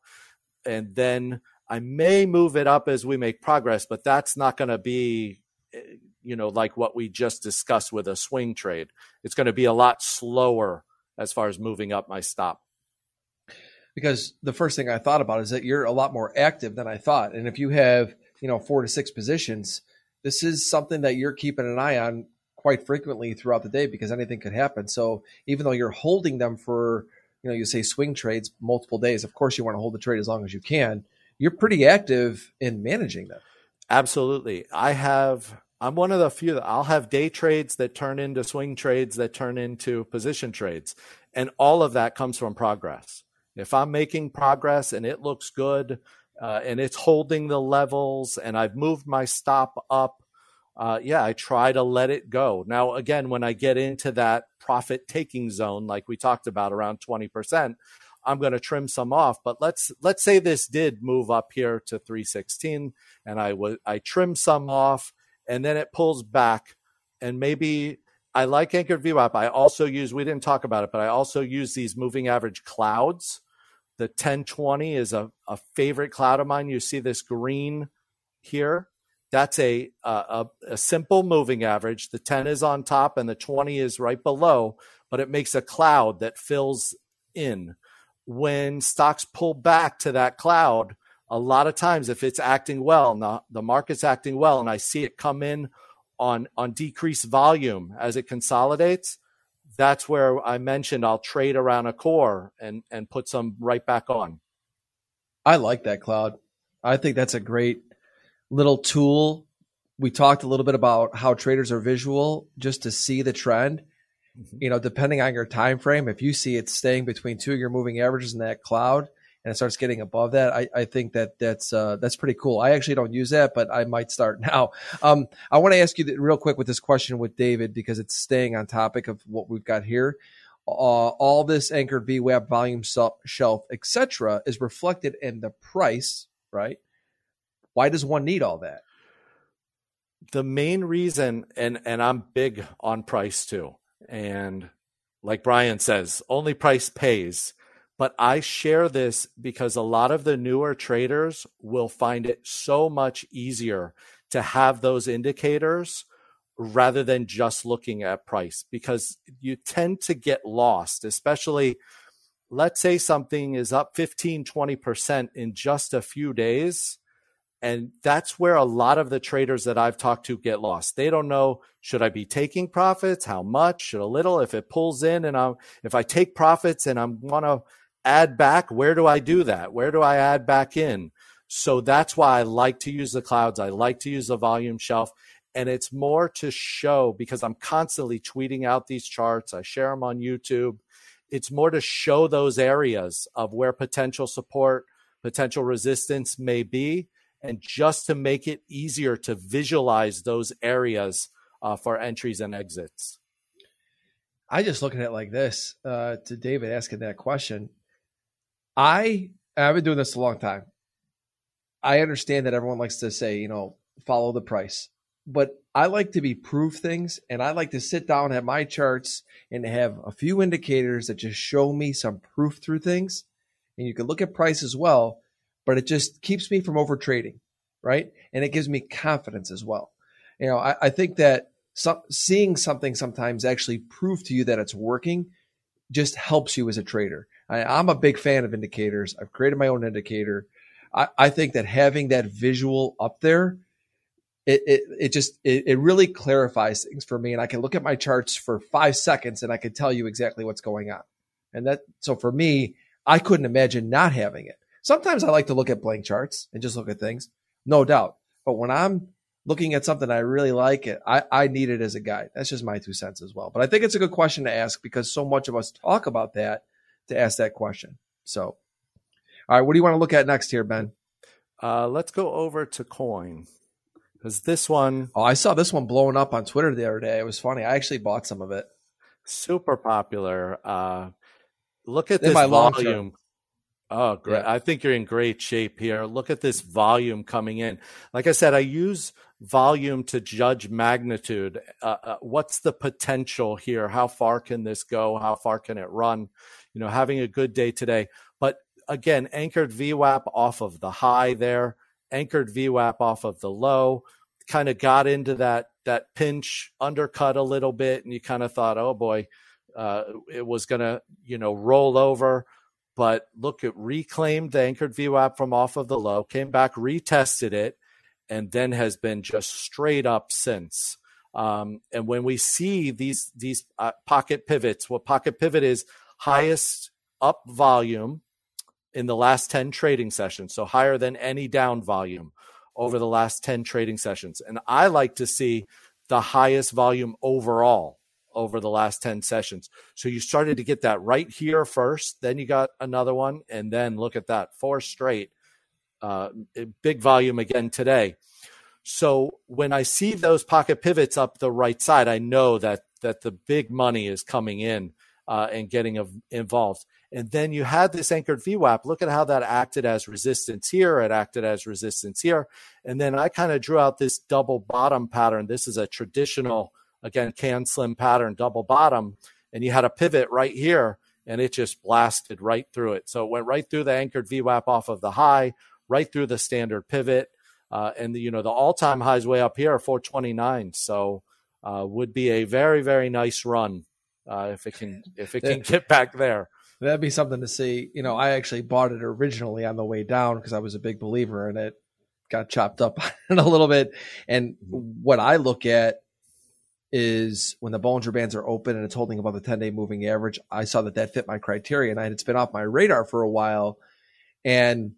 and then I may move it up as we make progress, but that's not going to be eh, you know like what we just discussed with a swing trade. It's going to be a lot slower as far as moving up my stop because the first thing I thought about is that you're a lot more active than I thought. And if you have, you know, four to six positions, this is something that you're keeping an eye on quite frequently throughout the day because anything could happen. So even though you're holding them for, you know, you say swing trades multiple days, of course you want to hold the trade as long as you can. You're pretty active in managing them. Absolutely. I have I'm one of the few that I'll have day trades that turn into swing trades that turn into position trades. And all of that comes from progress. If I'm making progress and it looks good uh, and it's holding the levels and I've moved my stop up, uh, yeah, I try to let it go. Now, again, when I get into that profit taking zone, like we talked about around 20%, I'm going to trim some off. But let's let's say this did move up here to 316, and I was I trim some off, and then it pulls back, and maybe I like anchored VWAP. I also use, we didn't talk about it, but I also use these moving average clouds. The 1020 is a, a favorite cloud of mine. You see this green here. That's a, a, a simple moving average. The 10 is on top and the 20 is right below, but it makes a cloud that fills in. When stocks pull back to that cloud, a lot of times if it's acting well, the, the market's acting well, and I see it come in on on decreased volume as it consolidates, that's where I mentioned I'll trade around a core and and put some right back on. I like that cloud. I think that's a great little tool. We talked a little bit about how traders are visual just to see the trend. Mm-hmm. You know, depending on your time frame, if you see it staying between two of your moving averages in that cloud and it starts getting above that, I, I think that that's uh, that's pretty cool. I actually don't use that, but I might start <laughs> now. Um, I want to ask you real quick with this question with David because it's staying on topic of what we've got here. Uh, all this anchored VWAP volume shelf, etc., is reflected in the price, right? Why does one need all that? The main reason, and and I'm big on price too, and like Brian says, only price pays. But I share this because a lot of the newer traders will find it so much easier to have those indicators rather than just looking at price because you tend to get lost, especially let's say something is up 15, 20% in just a few days. And that's where a lot of the traders that I've talked to get lost. They don't know, should I be taking profits? How much? Should a little? If it pulls in and I'm, if I take profits and I'm want to add back, where do I do that? Where do I add back in? So that's why I like to use the clouds. I like to use the volume shelf and it's more to show because I'm constantly tweeting out these charts. I share them on YouTube. It's more to show those areas of where potential support, potential resistance may be, and just to make it easier to visualize those areas uh, for entries and exits. I just look at it like this uh, to David asking that question. I I've been doing this a long time. I understand that everyone likes to say, you know, follow the price but I like to be proof things and I like to sit down have my charts and have a few indicators that just show me some proof through things. And you can look at price as well, but it just keeps me from over trading, right? And it gives me confidence as well. You know, I, I think that some, seeing something sometimes actually prove to you that it's working just helps you as a trader. I, I'm a big fan of indicators. I've created my own indicator. I, I think that having that visual up there it, it, it just it, it really clarifies things for me and i can look at my charts for five seconds and i can tell you exactly what's going on and that so for me i couldn't imagine not having it sometimes i like to look at blank charts and just look at things no doubt but when i'm looking at something i really like it i, I need it as a guide that's just my two cents as well but i think it's a good question to ask because so much of us talk about that to ask that question so all right what do you want to look at next here ben uh, let's go over to coin because this one, oh, I saw this one blowing up on Twitter the other day. It was funny. I actually bought some of it. Super popular. Uh, look at this volume. Oh, great. Yeah. I think you're in great shape here. Look at this volume coming in. Like I said, I use volume to judge magnitude. Uh, uh, what's the potential here? How far can this go? How far can it run? You know, having a good day today. But again, anchored VWAP off of the high there anchored VWAP off of the low, kind of got into that that pinch, undercut a little bit, and you kind of thought, oh boy, uh, it was going to you know roll over. But look, it reclaimed the anchored VWAP from off of the low, came back, retested it, and then has been just straight up since. Um, and when we see these these uh, pocket pivots, what pocket pivot is highest up volume in the last 10 trading sessions, so higher than any down volume over the last 10 trading sessions. And I like to see the highest volume overall over the last 10 sessions. So you started to get that right here first, then you got another one, and then look at that four straight. Uh, big volume again today. So when I see those pocket pivots up the right side, I know that that the big money is coming in uh, and getting involved. And then you had this anchored VWAP. Look at how that acted as resistance here. It acted as resistance here. And then I kind of drew out this double bottom pattern. This is a traditional, again, CAN SLIM pattern, double bottom. And you had a pivot right here and it just blasted right through it. So it went right through the anchored VWAP off of the high, right through the standard pivot. Uh, and the, you know, the all time highs way up here are 429. So uh, would be a very, very nice run uh, if it can, if it can <laughs> get back there that'd be something to see. You know, I actually bought it originally on the way down because I was a big believer in it. Got chopped up <laughs> a little bit. And what I look at is when the Bollinger Bands are open and it's holding above the 10 day moving average. I saw that that fit my criteria and I had been off my radar for a while. And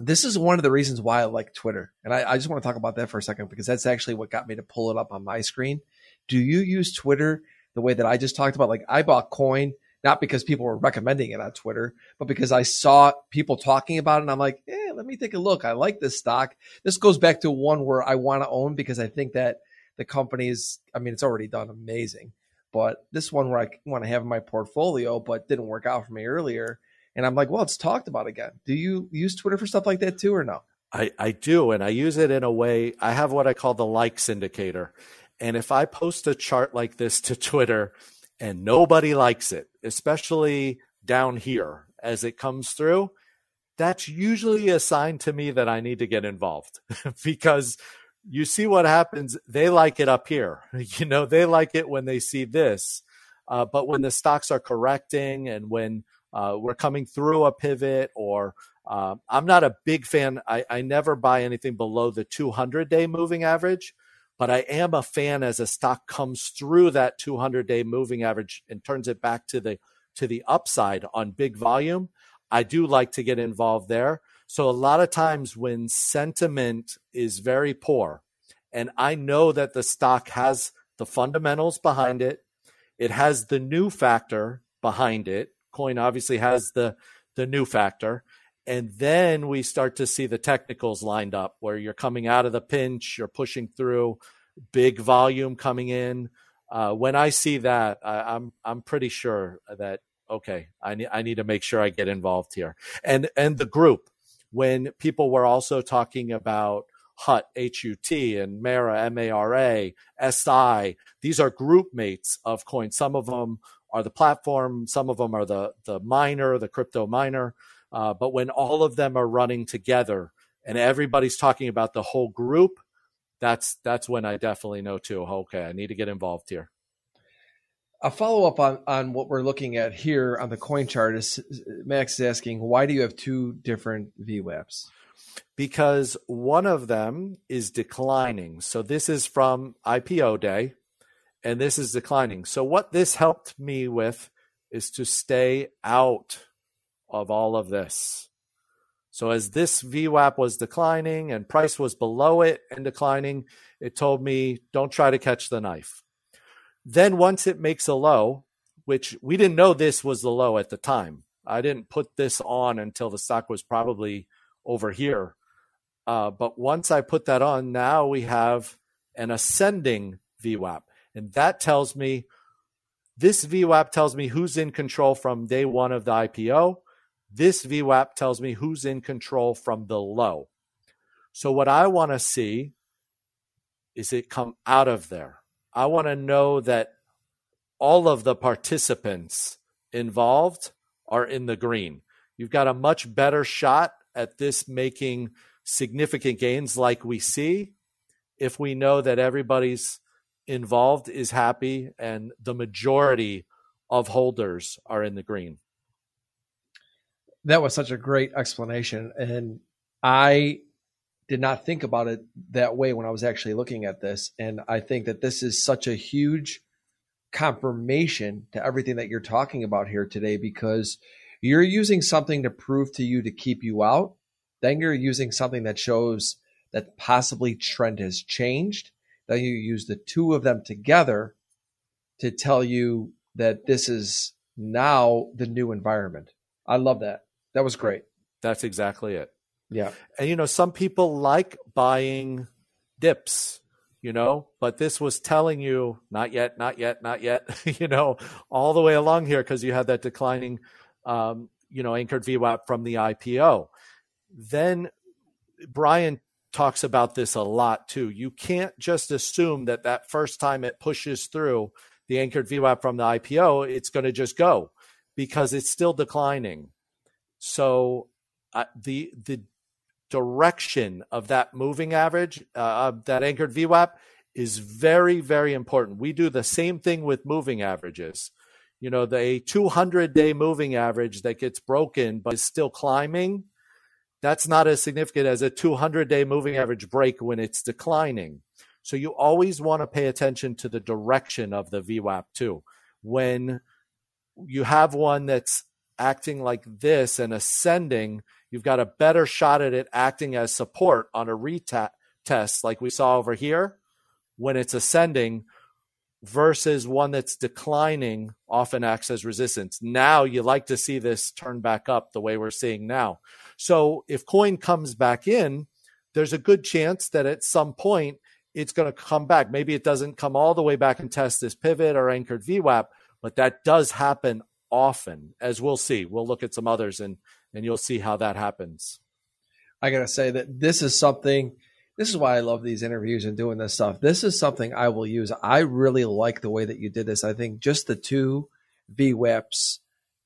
this is one of the reasons why I like Twitter. And I, I just want to talk about that for a second because that's actually what got me to pull it up on my screen. Do you use Twitter the way that I just talked about? Like I bought coin, not because people were recommending it on Twitter, but because I saw people talking about it and I'm like, eh, let me take a look. I like this stock. This goes back to one where I want to own because I think that the company is, I mean, it's already done amazing, but this one where I want to have in my portfolio, but didn't work out for me earlier and I'm like, well, it's talked about again. Do you use Twitter for stuff like that too, or no? I, I do. And I use it in a way, I have what I call the likes indicator. And if I post a chart like this to Twitter and nobody likes it, especially down here as it comes through, that's usually a sign to me that I need to get involved <laughs> because you see what happens. They like it up here. <laughs> You know, they like it when they see this. Uh, but when the stocks are correcting and when uh, we're coming through a pivot or uh, I'm not a big fan. I, I never buy anything below the 200 day moving average, but I am a fan as a stock comes through that 200 day moving average and turns it back to the to the upside on big volume. I do like to get involved there. So a lot of times when sentiment is very poor, and I know that the stock has the fundamentals behind it, it has the new factor behind it, coin obviously has the the new factor and then we start to see the technicals lined up where you're coming out of the pinch you're pushing through big volume coming in. Uh, when i see that I, i'm i'm pretty sure that okay i need i need to make sure i get involved here. And and the group when people were also talking about HUT, HUT, and MARA, MARA, SI. These are group mates of coins. Some of them are the platform, some of them are the the miner, the crypto miner. Uh, but when all of them are running together and everybody's talking about the whole group, that's that's when I definitely know too. Okay, I need to get involved here. A follow up on on what we're looking at here on the coin chart is Max is asking why do you have two different VWAPs? Because one of them is declining. So this is from IPO day, and this is declining. So what this helped me with is to stay out of all of this. So as this VWAP was declining and price was below it and declining, it told me don't try to catch the knife. Then once it makes a low, which we didn't know this was the low at the time. I didn't put this on until the stock was probably over here. Uh, but once I put that on, now we have an ascending VWAP. And that tells me this VWAP tells me who's in control from day one of the IPO. This VWAP tells me who's in control from the low. So, what I want to see is it come out of there. I want to know that all of the participants involved are in the green. You've got a much better shot at this making significant gains like we see if we know that everybody's involved is happy and the majority of holders are in the green. That was such a great explanation. And I did not think about it that way when I was actually looking at this. And I think that this is such a huge confirmation to everything that you're talking about here today because you're using something to prove to you to keep you out. Then you're using something that shows that possibly trend has changed then you use the two of them together to tell you that this is now the new environment. I love that. That was great. That's exactly it. Yeah. And you know, some people like buying dips, you know, but this was telling you not yet, not yet, not yet, <laughs> you know, all the way along here because you had that declining, um, you know, anchored VWAP from the IPO. Then Brian talks about this a lot too. You can't just assume that that first time it pushes through the anchored VWAP from the IPO, it's going to just go because it's still declining. So uh, the the direction of that moving average, uh, that anchored VWAP, is very very important. We do the same thing with moving averages. You know, the 200 day moving average that gets broken but is still climbing that's not as significant as a 200 day moving average break when it's declining. So you always want to pay attention to the direction of the VWAP too. When you have one that's acting like this and ascending, you've got a better shot at it acting as support on a retest like we saw over here when it's ascending versus one that's declining often acts as resistance. Now you like to see this turn back up the way we're seeing now. So if coin comes back in, there's a good chance that at some point it's going to come back. Maybe it doesn't come all the way back and test this pivot or anchored VWAP, but that does happen often, as we'll see. We'll look at some others and and you'll see how that happens. I gotta say that this is something. This is why I love these interviews and doing this stuff. This is something I will use. I really like the way that you did this. I think just the two VWAPs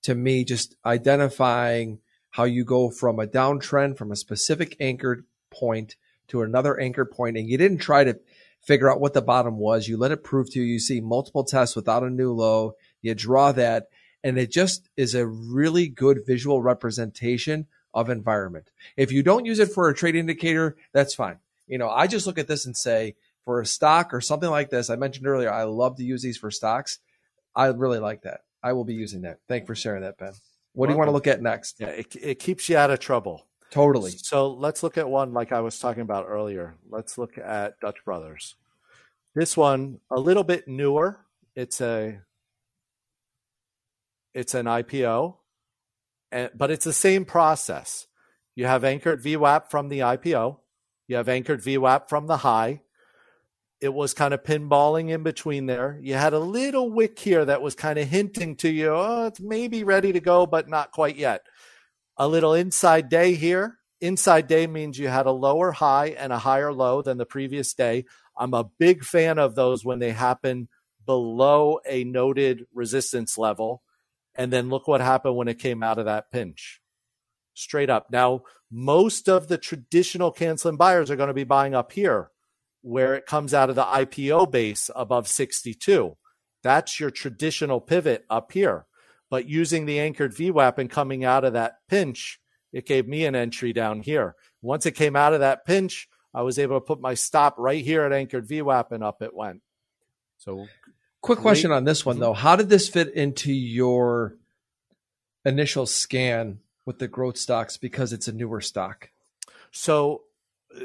to me, just identifying how you go from a downtrend from a specific anchored point to another anchor point, and you didn't try to figure out what the bottom was. You let it prove to you. You see multiple tests without a new low. You draw that, and it just is a really good visual representation of environment. If you don't use it for a trade indicator, that's fine. You know, I just look at this and say for a stock or something like this, I mentioned earlier, I love to use these for stocks. I really like that. I will be using that. Thank for sharing that, Ben. What do you want to look at next? Yeah, it, it keeps you out of trouble. Totally. So let's look at one like I was talking about earlier. Let's look at Dutch Brothers. This one a little bit newer. It's a it's an IPO, and, but it's the same process. You have anchored VWAP from the IPO, you have anchored VWAP from the high. It was kind of pinballing in between there. You had a little wick here that was kind of hinting to you, oh, it's maybe ready to go, but not quite yet. A little inside day here. Inside day means you had a lower high and a higher low than the previous day. I'm a big fan of those when they happen below a noted resistance level and then look what happened when it came out of that pinch. Straight up. Now, most of the traditional CAN SLIM buyers are going to be buying up here where it comes out of the IPO base above 62. That's your traditional pivot up here. But using the anchored VWAP and coming out of that pinch, it gave me an entry down here. Once it came out of that pinch, I was able to put my stop right here at anchored VWAP and up it went. So Quick Great. question on this one though. How did this fit into your initial scan with the growth stocks because it's a newer stock? So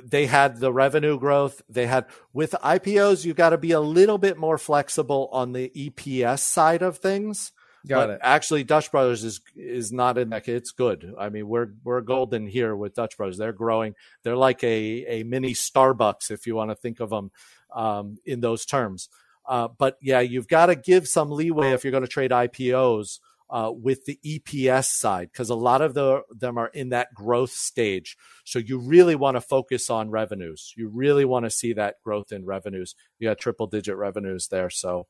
they had the revenue growth. They had with IPOs, you've got to be a little bit more flexible on the EPS side of things. Got but it. Actually, Dutch Brothers is is not in that. It's good. I mean, we're we're golden here with Dutch Brothers. They're growing. They're like a a mini Starbucks, if you want to think of them um, in those terms. Uh, but yeah, you've got to give some leeway if you're going to trade IPOs uh, with the EPS side because a lot of the, them are in that growth stage. So you really want to focus on revenues. You really want to see that growth in revenues. You got triple digit revenues there. So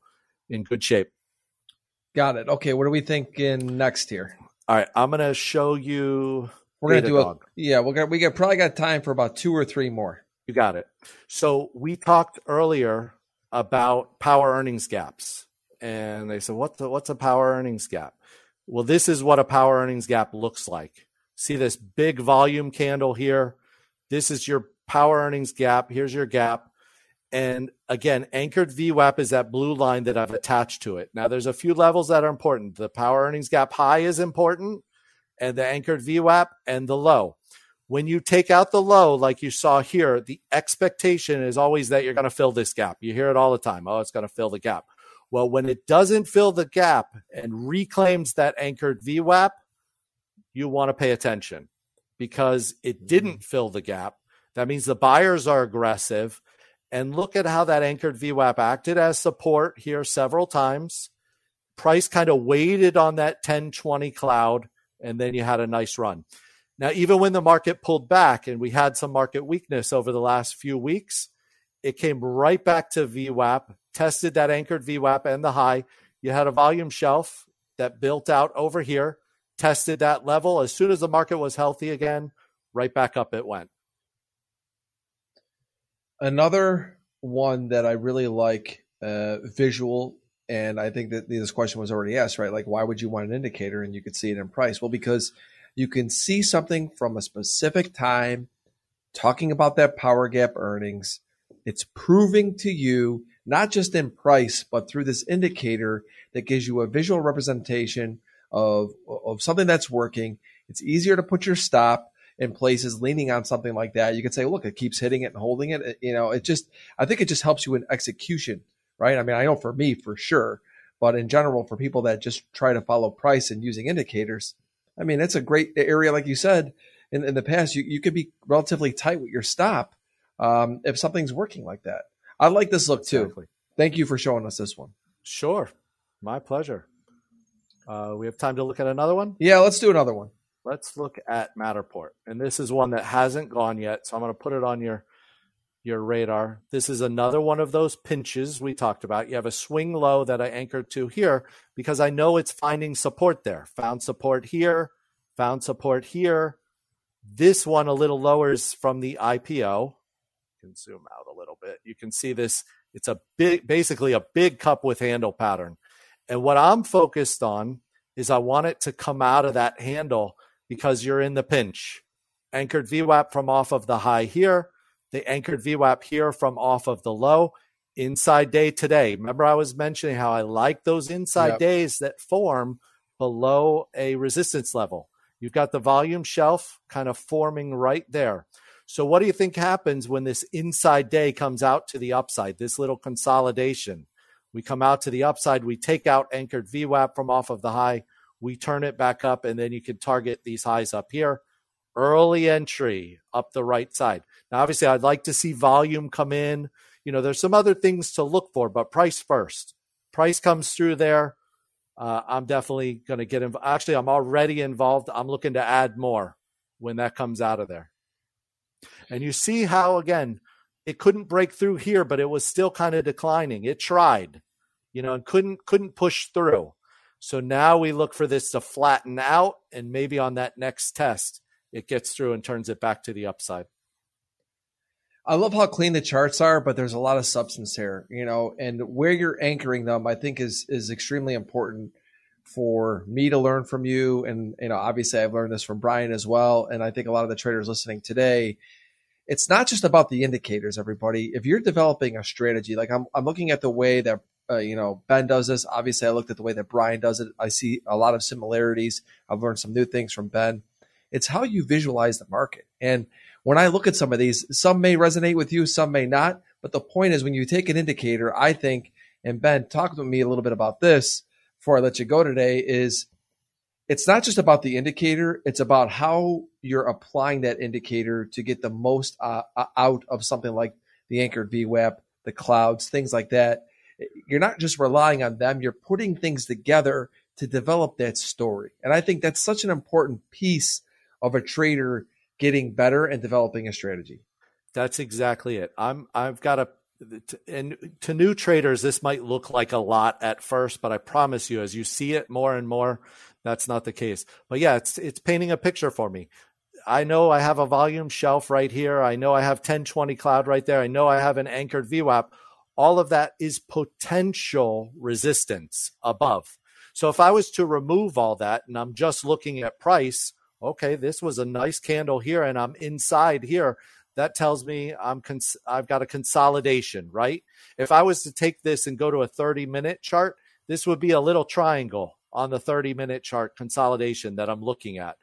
in good shape. Got it. Okay. What are we thinking next here? All right. I'm going to show you. We're going to do a, yeah, we're going to, we got probably got time for about two or three more. You got it. So we talked earlier about power earnings gaps. And they said, what's a, what's a power earnings gap? Well, this is what a power earnings gap looks like. See this big volume candle here? This is your power earnings gap. Here's your gap. And again, anchored VWAP is that blue line that I've attached to it. Now, there's a few levels that are important. The power earnings gap high is important, and the anchored VWAP and the low. When you take out the low, like you saw here, the expectation is always that you're going to fill this gap. You hear it all the time. Oh, it's going to fill the gap. Well, when it doesn't fill the gap and reclaims that anchored VWAP, you want to pay attention because it mm-hmm. didn't fill the gap. That means the buyers are aggressive. And look at how that anchored VWAP acted as support here several times. Price kind of waited on that 1020 cloud, and then you had a nice run. Now, even when the market pulled back and we had some market weakness over the last few weeks, it came right back to VWAP, tested that anchored VWAP and the high. You had a volume shelf that built out over here, tested that level. As soon as the market was healthy again, right back up it went. Another one that I really like uh, visual, and I think that this question was already asked, right? Like, why would you want an indicator and you could see it in price? Well, because – you can see something from a specific time talking about that power gap earnings. It's proving to you, not just in price, but through this indicator that gives you a visual representation of of something that's working. It's easier to put your stop in places leaning on something like that. You could say, look, it keeps hitting it and holding it. You know, it just I think it just helps you in execution, right? I mean, I know for me for sure, but in general, for people that just try to follow price and using indicators, I mean, it's a great area, like you said in, in the past. You you could be relatively tight with your stop um, if something's working like that. I like this look too. Exactly. Thank you for showing us this one. Sure, my pleasure. Uh, we have time to look at another one. Yeah, let's do another one. Let's look at Matterport, and this is one that hasn't gone yet. So I'm going to put it on your your radar. This is another one of those pinches we talked about. You have a swing low that I anchored to here because I know it's finding support there. Found support here, found support here. This one a little lower is from the IPO. You can zoom out a little bit. You can see this. It's a big, basically a big cup with handle pattern. And what I'm focused on is I want it to come out of that handle because you're in the pinch. Anchored VWAP from off of the high here the anchored VWAP here from off of the low. Inside day today. Remember, I was mentioning how I like those inside yep. days that form below a resistance level. You've got the volume shelf kind of forming right there. So, what do you think happens when this inside day comes out to the upside, this little consolidation? We come out to the upside, we take out anchored VWAP from off of the high, we turn it back up, and then you can target these highs up here early entry up the right side. Now, obviously, I'd like to see volume come in. You know, there's some other things to look for, but price first. Price comes through there. Uh, I'm definitely going to get involved. Actually, I'm already involved. I'm looking to add more when that comes out of there. And you see how, again, it couldn't break through here, but it was still kind of declining. It tried, you know, and couldn't couldn't push through. So now we look for this to flatten out, and maybe on that next test, it gets through and turns it back to the upside. I love how clean the charts are, but there's a lot of substance here, you know, and where you're anchoring them, I think is is extremely important for me to learn from you. And you know, obviously I've learned this from Brian as well. And I think a lot of the traders listening today, it's not just about the indicators, everybody. If you're developing a strategy, like I'm I'm looking at the way that uh, you know Ben does this. Obviously, I looked at the way that Brian does it. I see a lot of similarities. I've learned some new things from Ben. It's how you visualize the market. And when I look at some of these, some may resonate with you, some may not. But the point is, when you take an indicator, I think, and Ben, talk with me a little bit about this before I let you go today, is it's not just about the indicator, it's about how you're applying that indicator to get the most uh, uh out of something like the anchored VWAP, the clouds, things like that. You're not just relying on them, you're putting things together to develop that story. And I think that's such an important piece of a trader getting better and developing a strategy. That's exactly it. I'm I've got a and to new traders this might look like a lot at first, but I promise you as you see it more and more, that's not the case. But yeah, it's it's painting a picture for me. I know I have a volume shelf right here. I know I have 1020 cloud right there. I know I have an anchored VWAP. All of that is potential resistance above. So if I was to remove all that and I'm just looking at price, okay, this was a nice candle here and I'm inside here. That tells me I'm cons- I've got a consolidation, right? If I was to take this and go to a 30 minute chart, this would be a little triangle on the 30 minute chart consolidation that I'm looking at.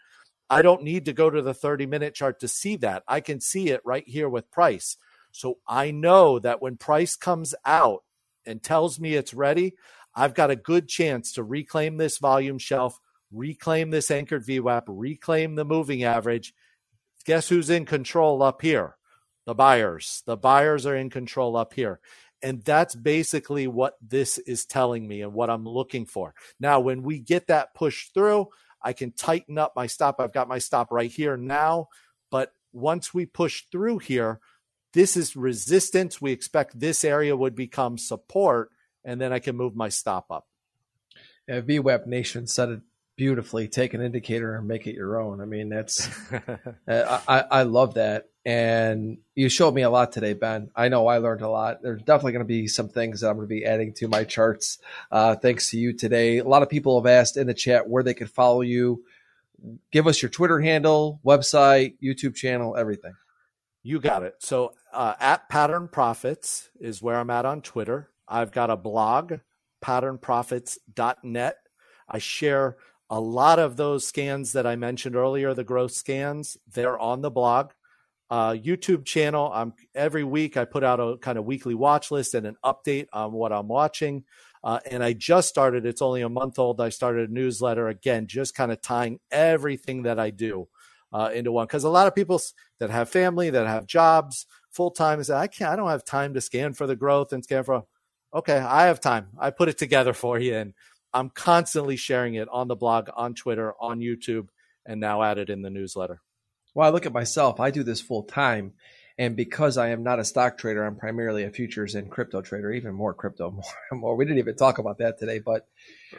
I don't need to go to the 30 minute chart to see that. I can see it right here with price. So I know that when price comes out and tells me it's ready, I've got a good chance to reclaim this volume shelf, reclaim this anchored VWAP, reclaim the moving average. Guess who's in control up here? The buyers. The buyers are in control up here. And that's basically what this is telling me and what I'm looking for. Now, when we get that push through, I can tighten up my stop. I've got my stop right here now. But once we push through here, this is resistance. We expect this area would become support, and then I can move my stop up. Yeah, VWAP Nation said it beautifully take an indicator and make it your own. I mean, that's <laughs> uh, I, I love that, and you showed me a lot today, Ben. I know I learned a lot. There's definitely going to be some things that I'm going to be adding to my charts. Uh, thanks to you today. A lot of people have asked in the chat where they could follow you. Give us your Twitter handle, website, YouTube channel, everything. You got it. So uh, at Pattern Profits is where I'm at on Twitter. I've got a blog, patternprofits.net. I share A lot of those scans that I mentioned earlier, the growth scans, they're on the blog. Uh, YouTube channel. I'm every week I put out a kind of weekly watch list and an update on what I'm watching. Uh, and I just started. It's only a month old. I started a newsletter again, just kind of tying everything that I do uh, into one. Because a lot of people that have family, that have jobs, full time, say, I can't. I don't have time to scan for the growth and scan for. Okay, I have time. I put it together <laughs> for you, and I'm constantly sharing it on the blog, on Twitter, on YouTube, and now added in the newsletter. Well, I look at myself. I do this full time. And because I am not a stock trader, I'm primarily a futures and crypto trader, even more crypto, <laughs> more, more. We didn't even talk about that today, but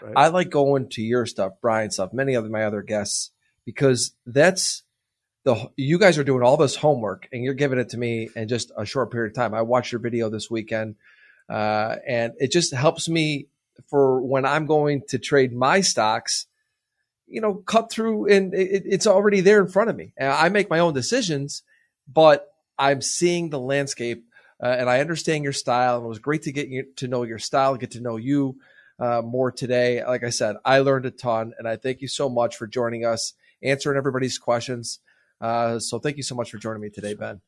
right. I like going to your stuff, Brian stuff, many of my other guests, because that's the, you guys are doing all this homework and you're giving it to me in just a short period of time. I watched your video this weekend, uh, and it just helps me for when I'm going to trade my stocks you know, cut through and it, it's already there in front of me. I make my own decisions, but I'm seeing the landscape uh, and I understand your style. And it was great to get you to know your style, get to know you uh, more today. Like I said, I learned a ton and I thank you so much for joining us, answering everybody's questions. Uh, so thank you so much for joining me today, Ben.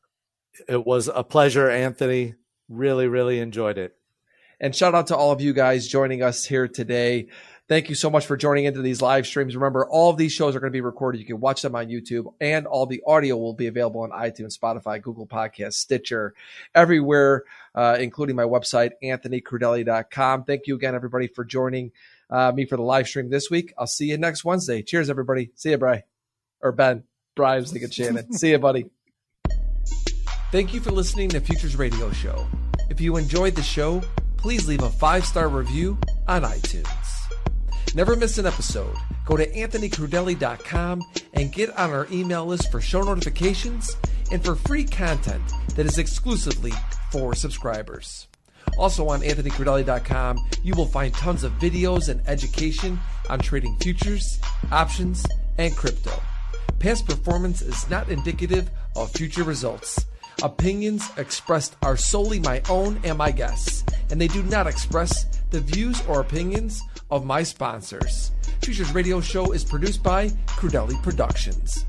It was a pleasure, Anthony. Really, really enjoyed it. And shout out to all of you guys joining us here today. Thank you so much for joining into these live streams. Remember, all of these shows are going to be recorded. You can watch them on YouTube, and all the audio will be available on iTunes, Spotify, Google Podcasts, Stitcher, everywhere, uh, including my website, anthonycrudele.com. Thank you again, everybody, for joining uh, me for the live stream this week. I'll see you next Wednesday. Cheers, everybody. See you, Bry. Or Ben. Brian's thinking Shannon. see you, buddy. Thank you for listening to Futures Radio Show. If you enjoyed the show, please leave a five star review on iTunes. Never miss an episode. Go to anthonycrudele.com and get on our email list for show notifications and for free content that is exclusively for subscribers. Also on anthonycrudele.com, you will find tons of videos and education on trading futures, options, and crypto. Past performance is not indicative of future results. Opinions expressed are solely my own and my guests, and they do not express the views or opinions of my sponsors. Futures Radio Show is produced by Crudele Productions.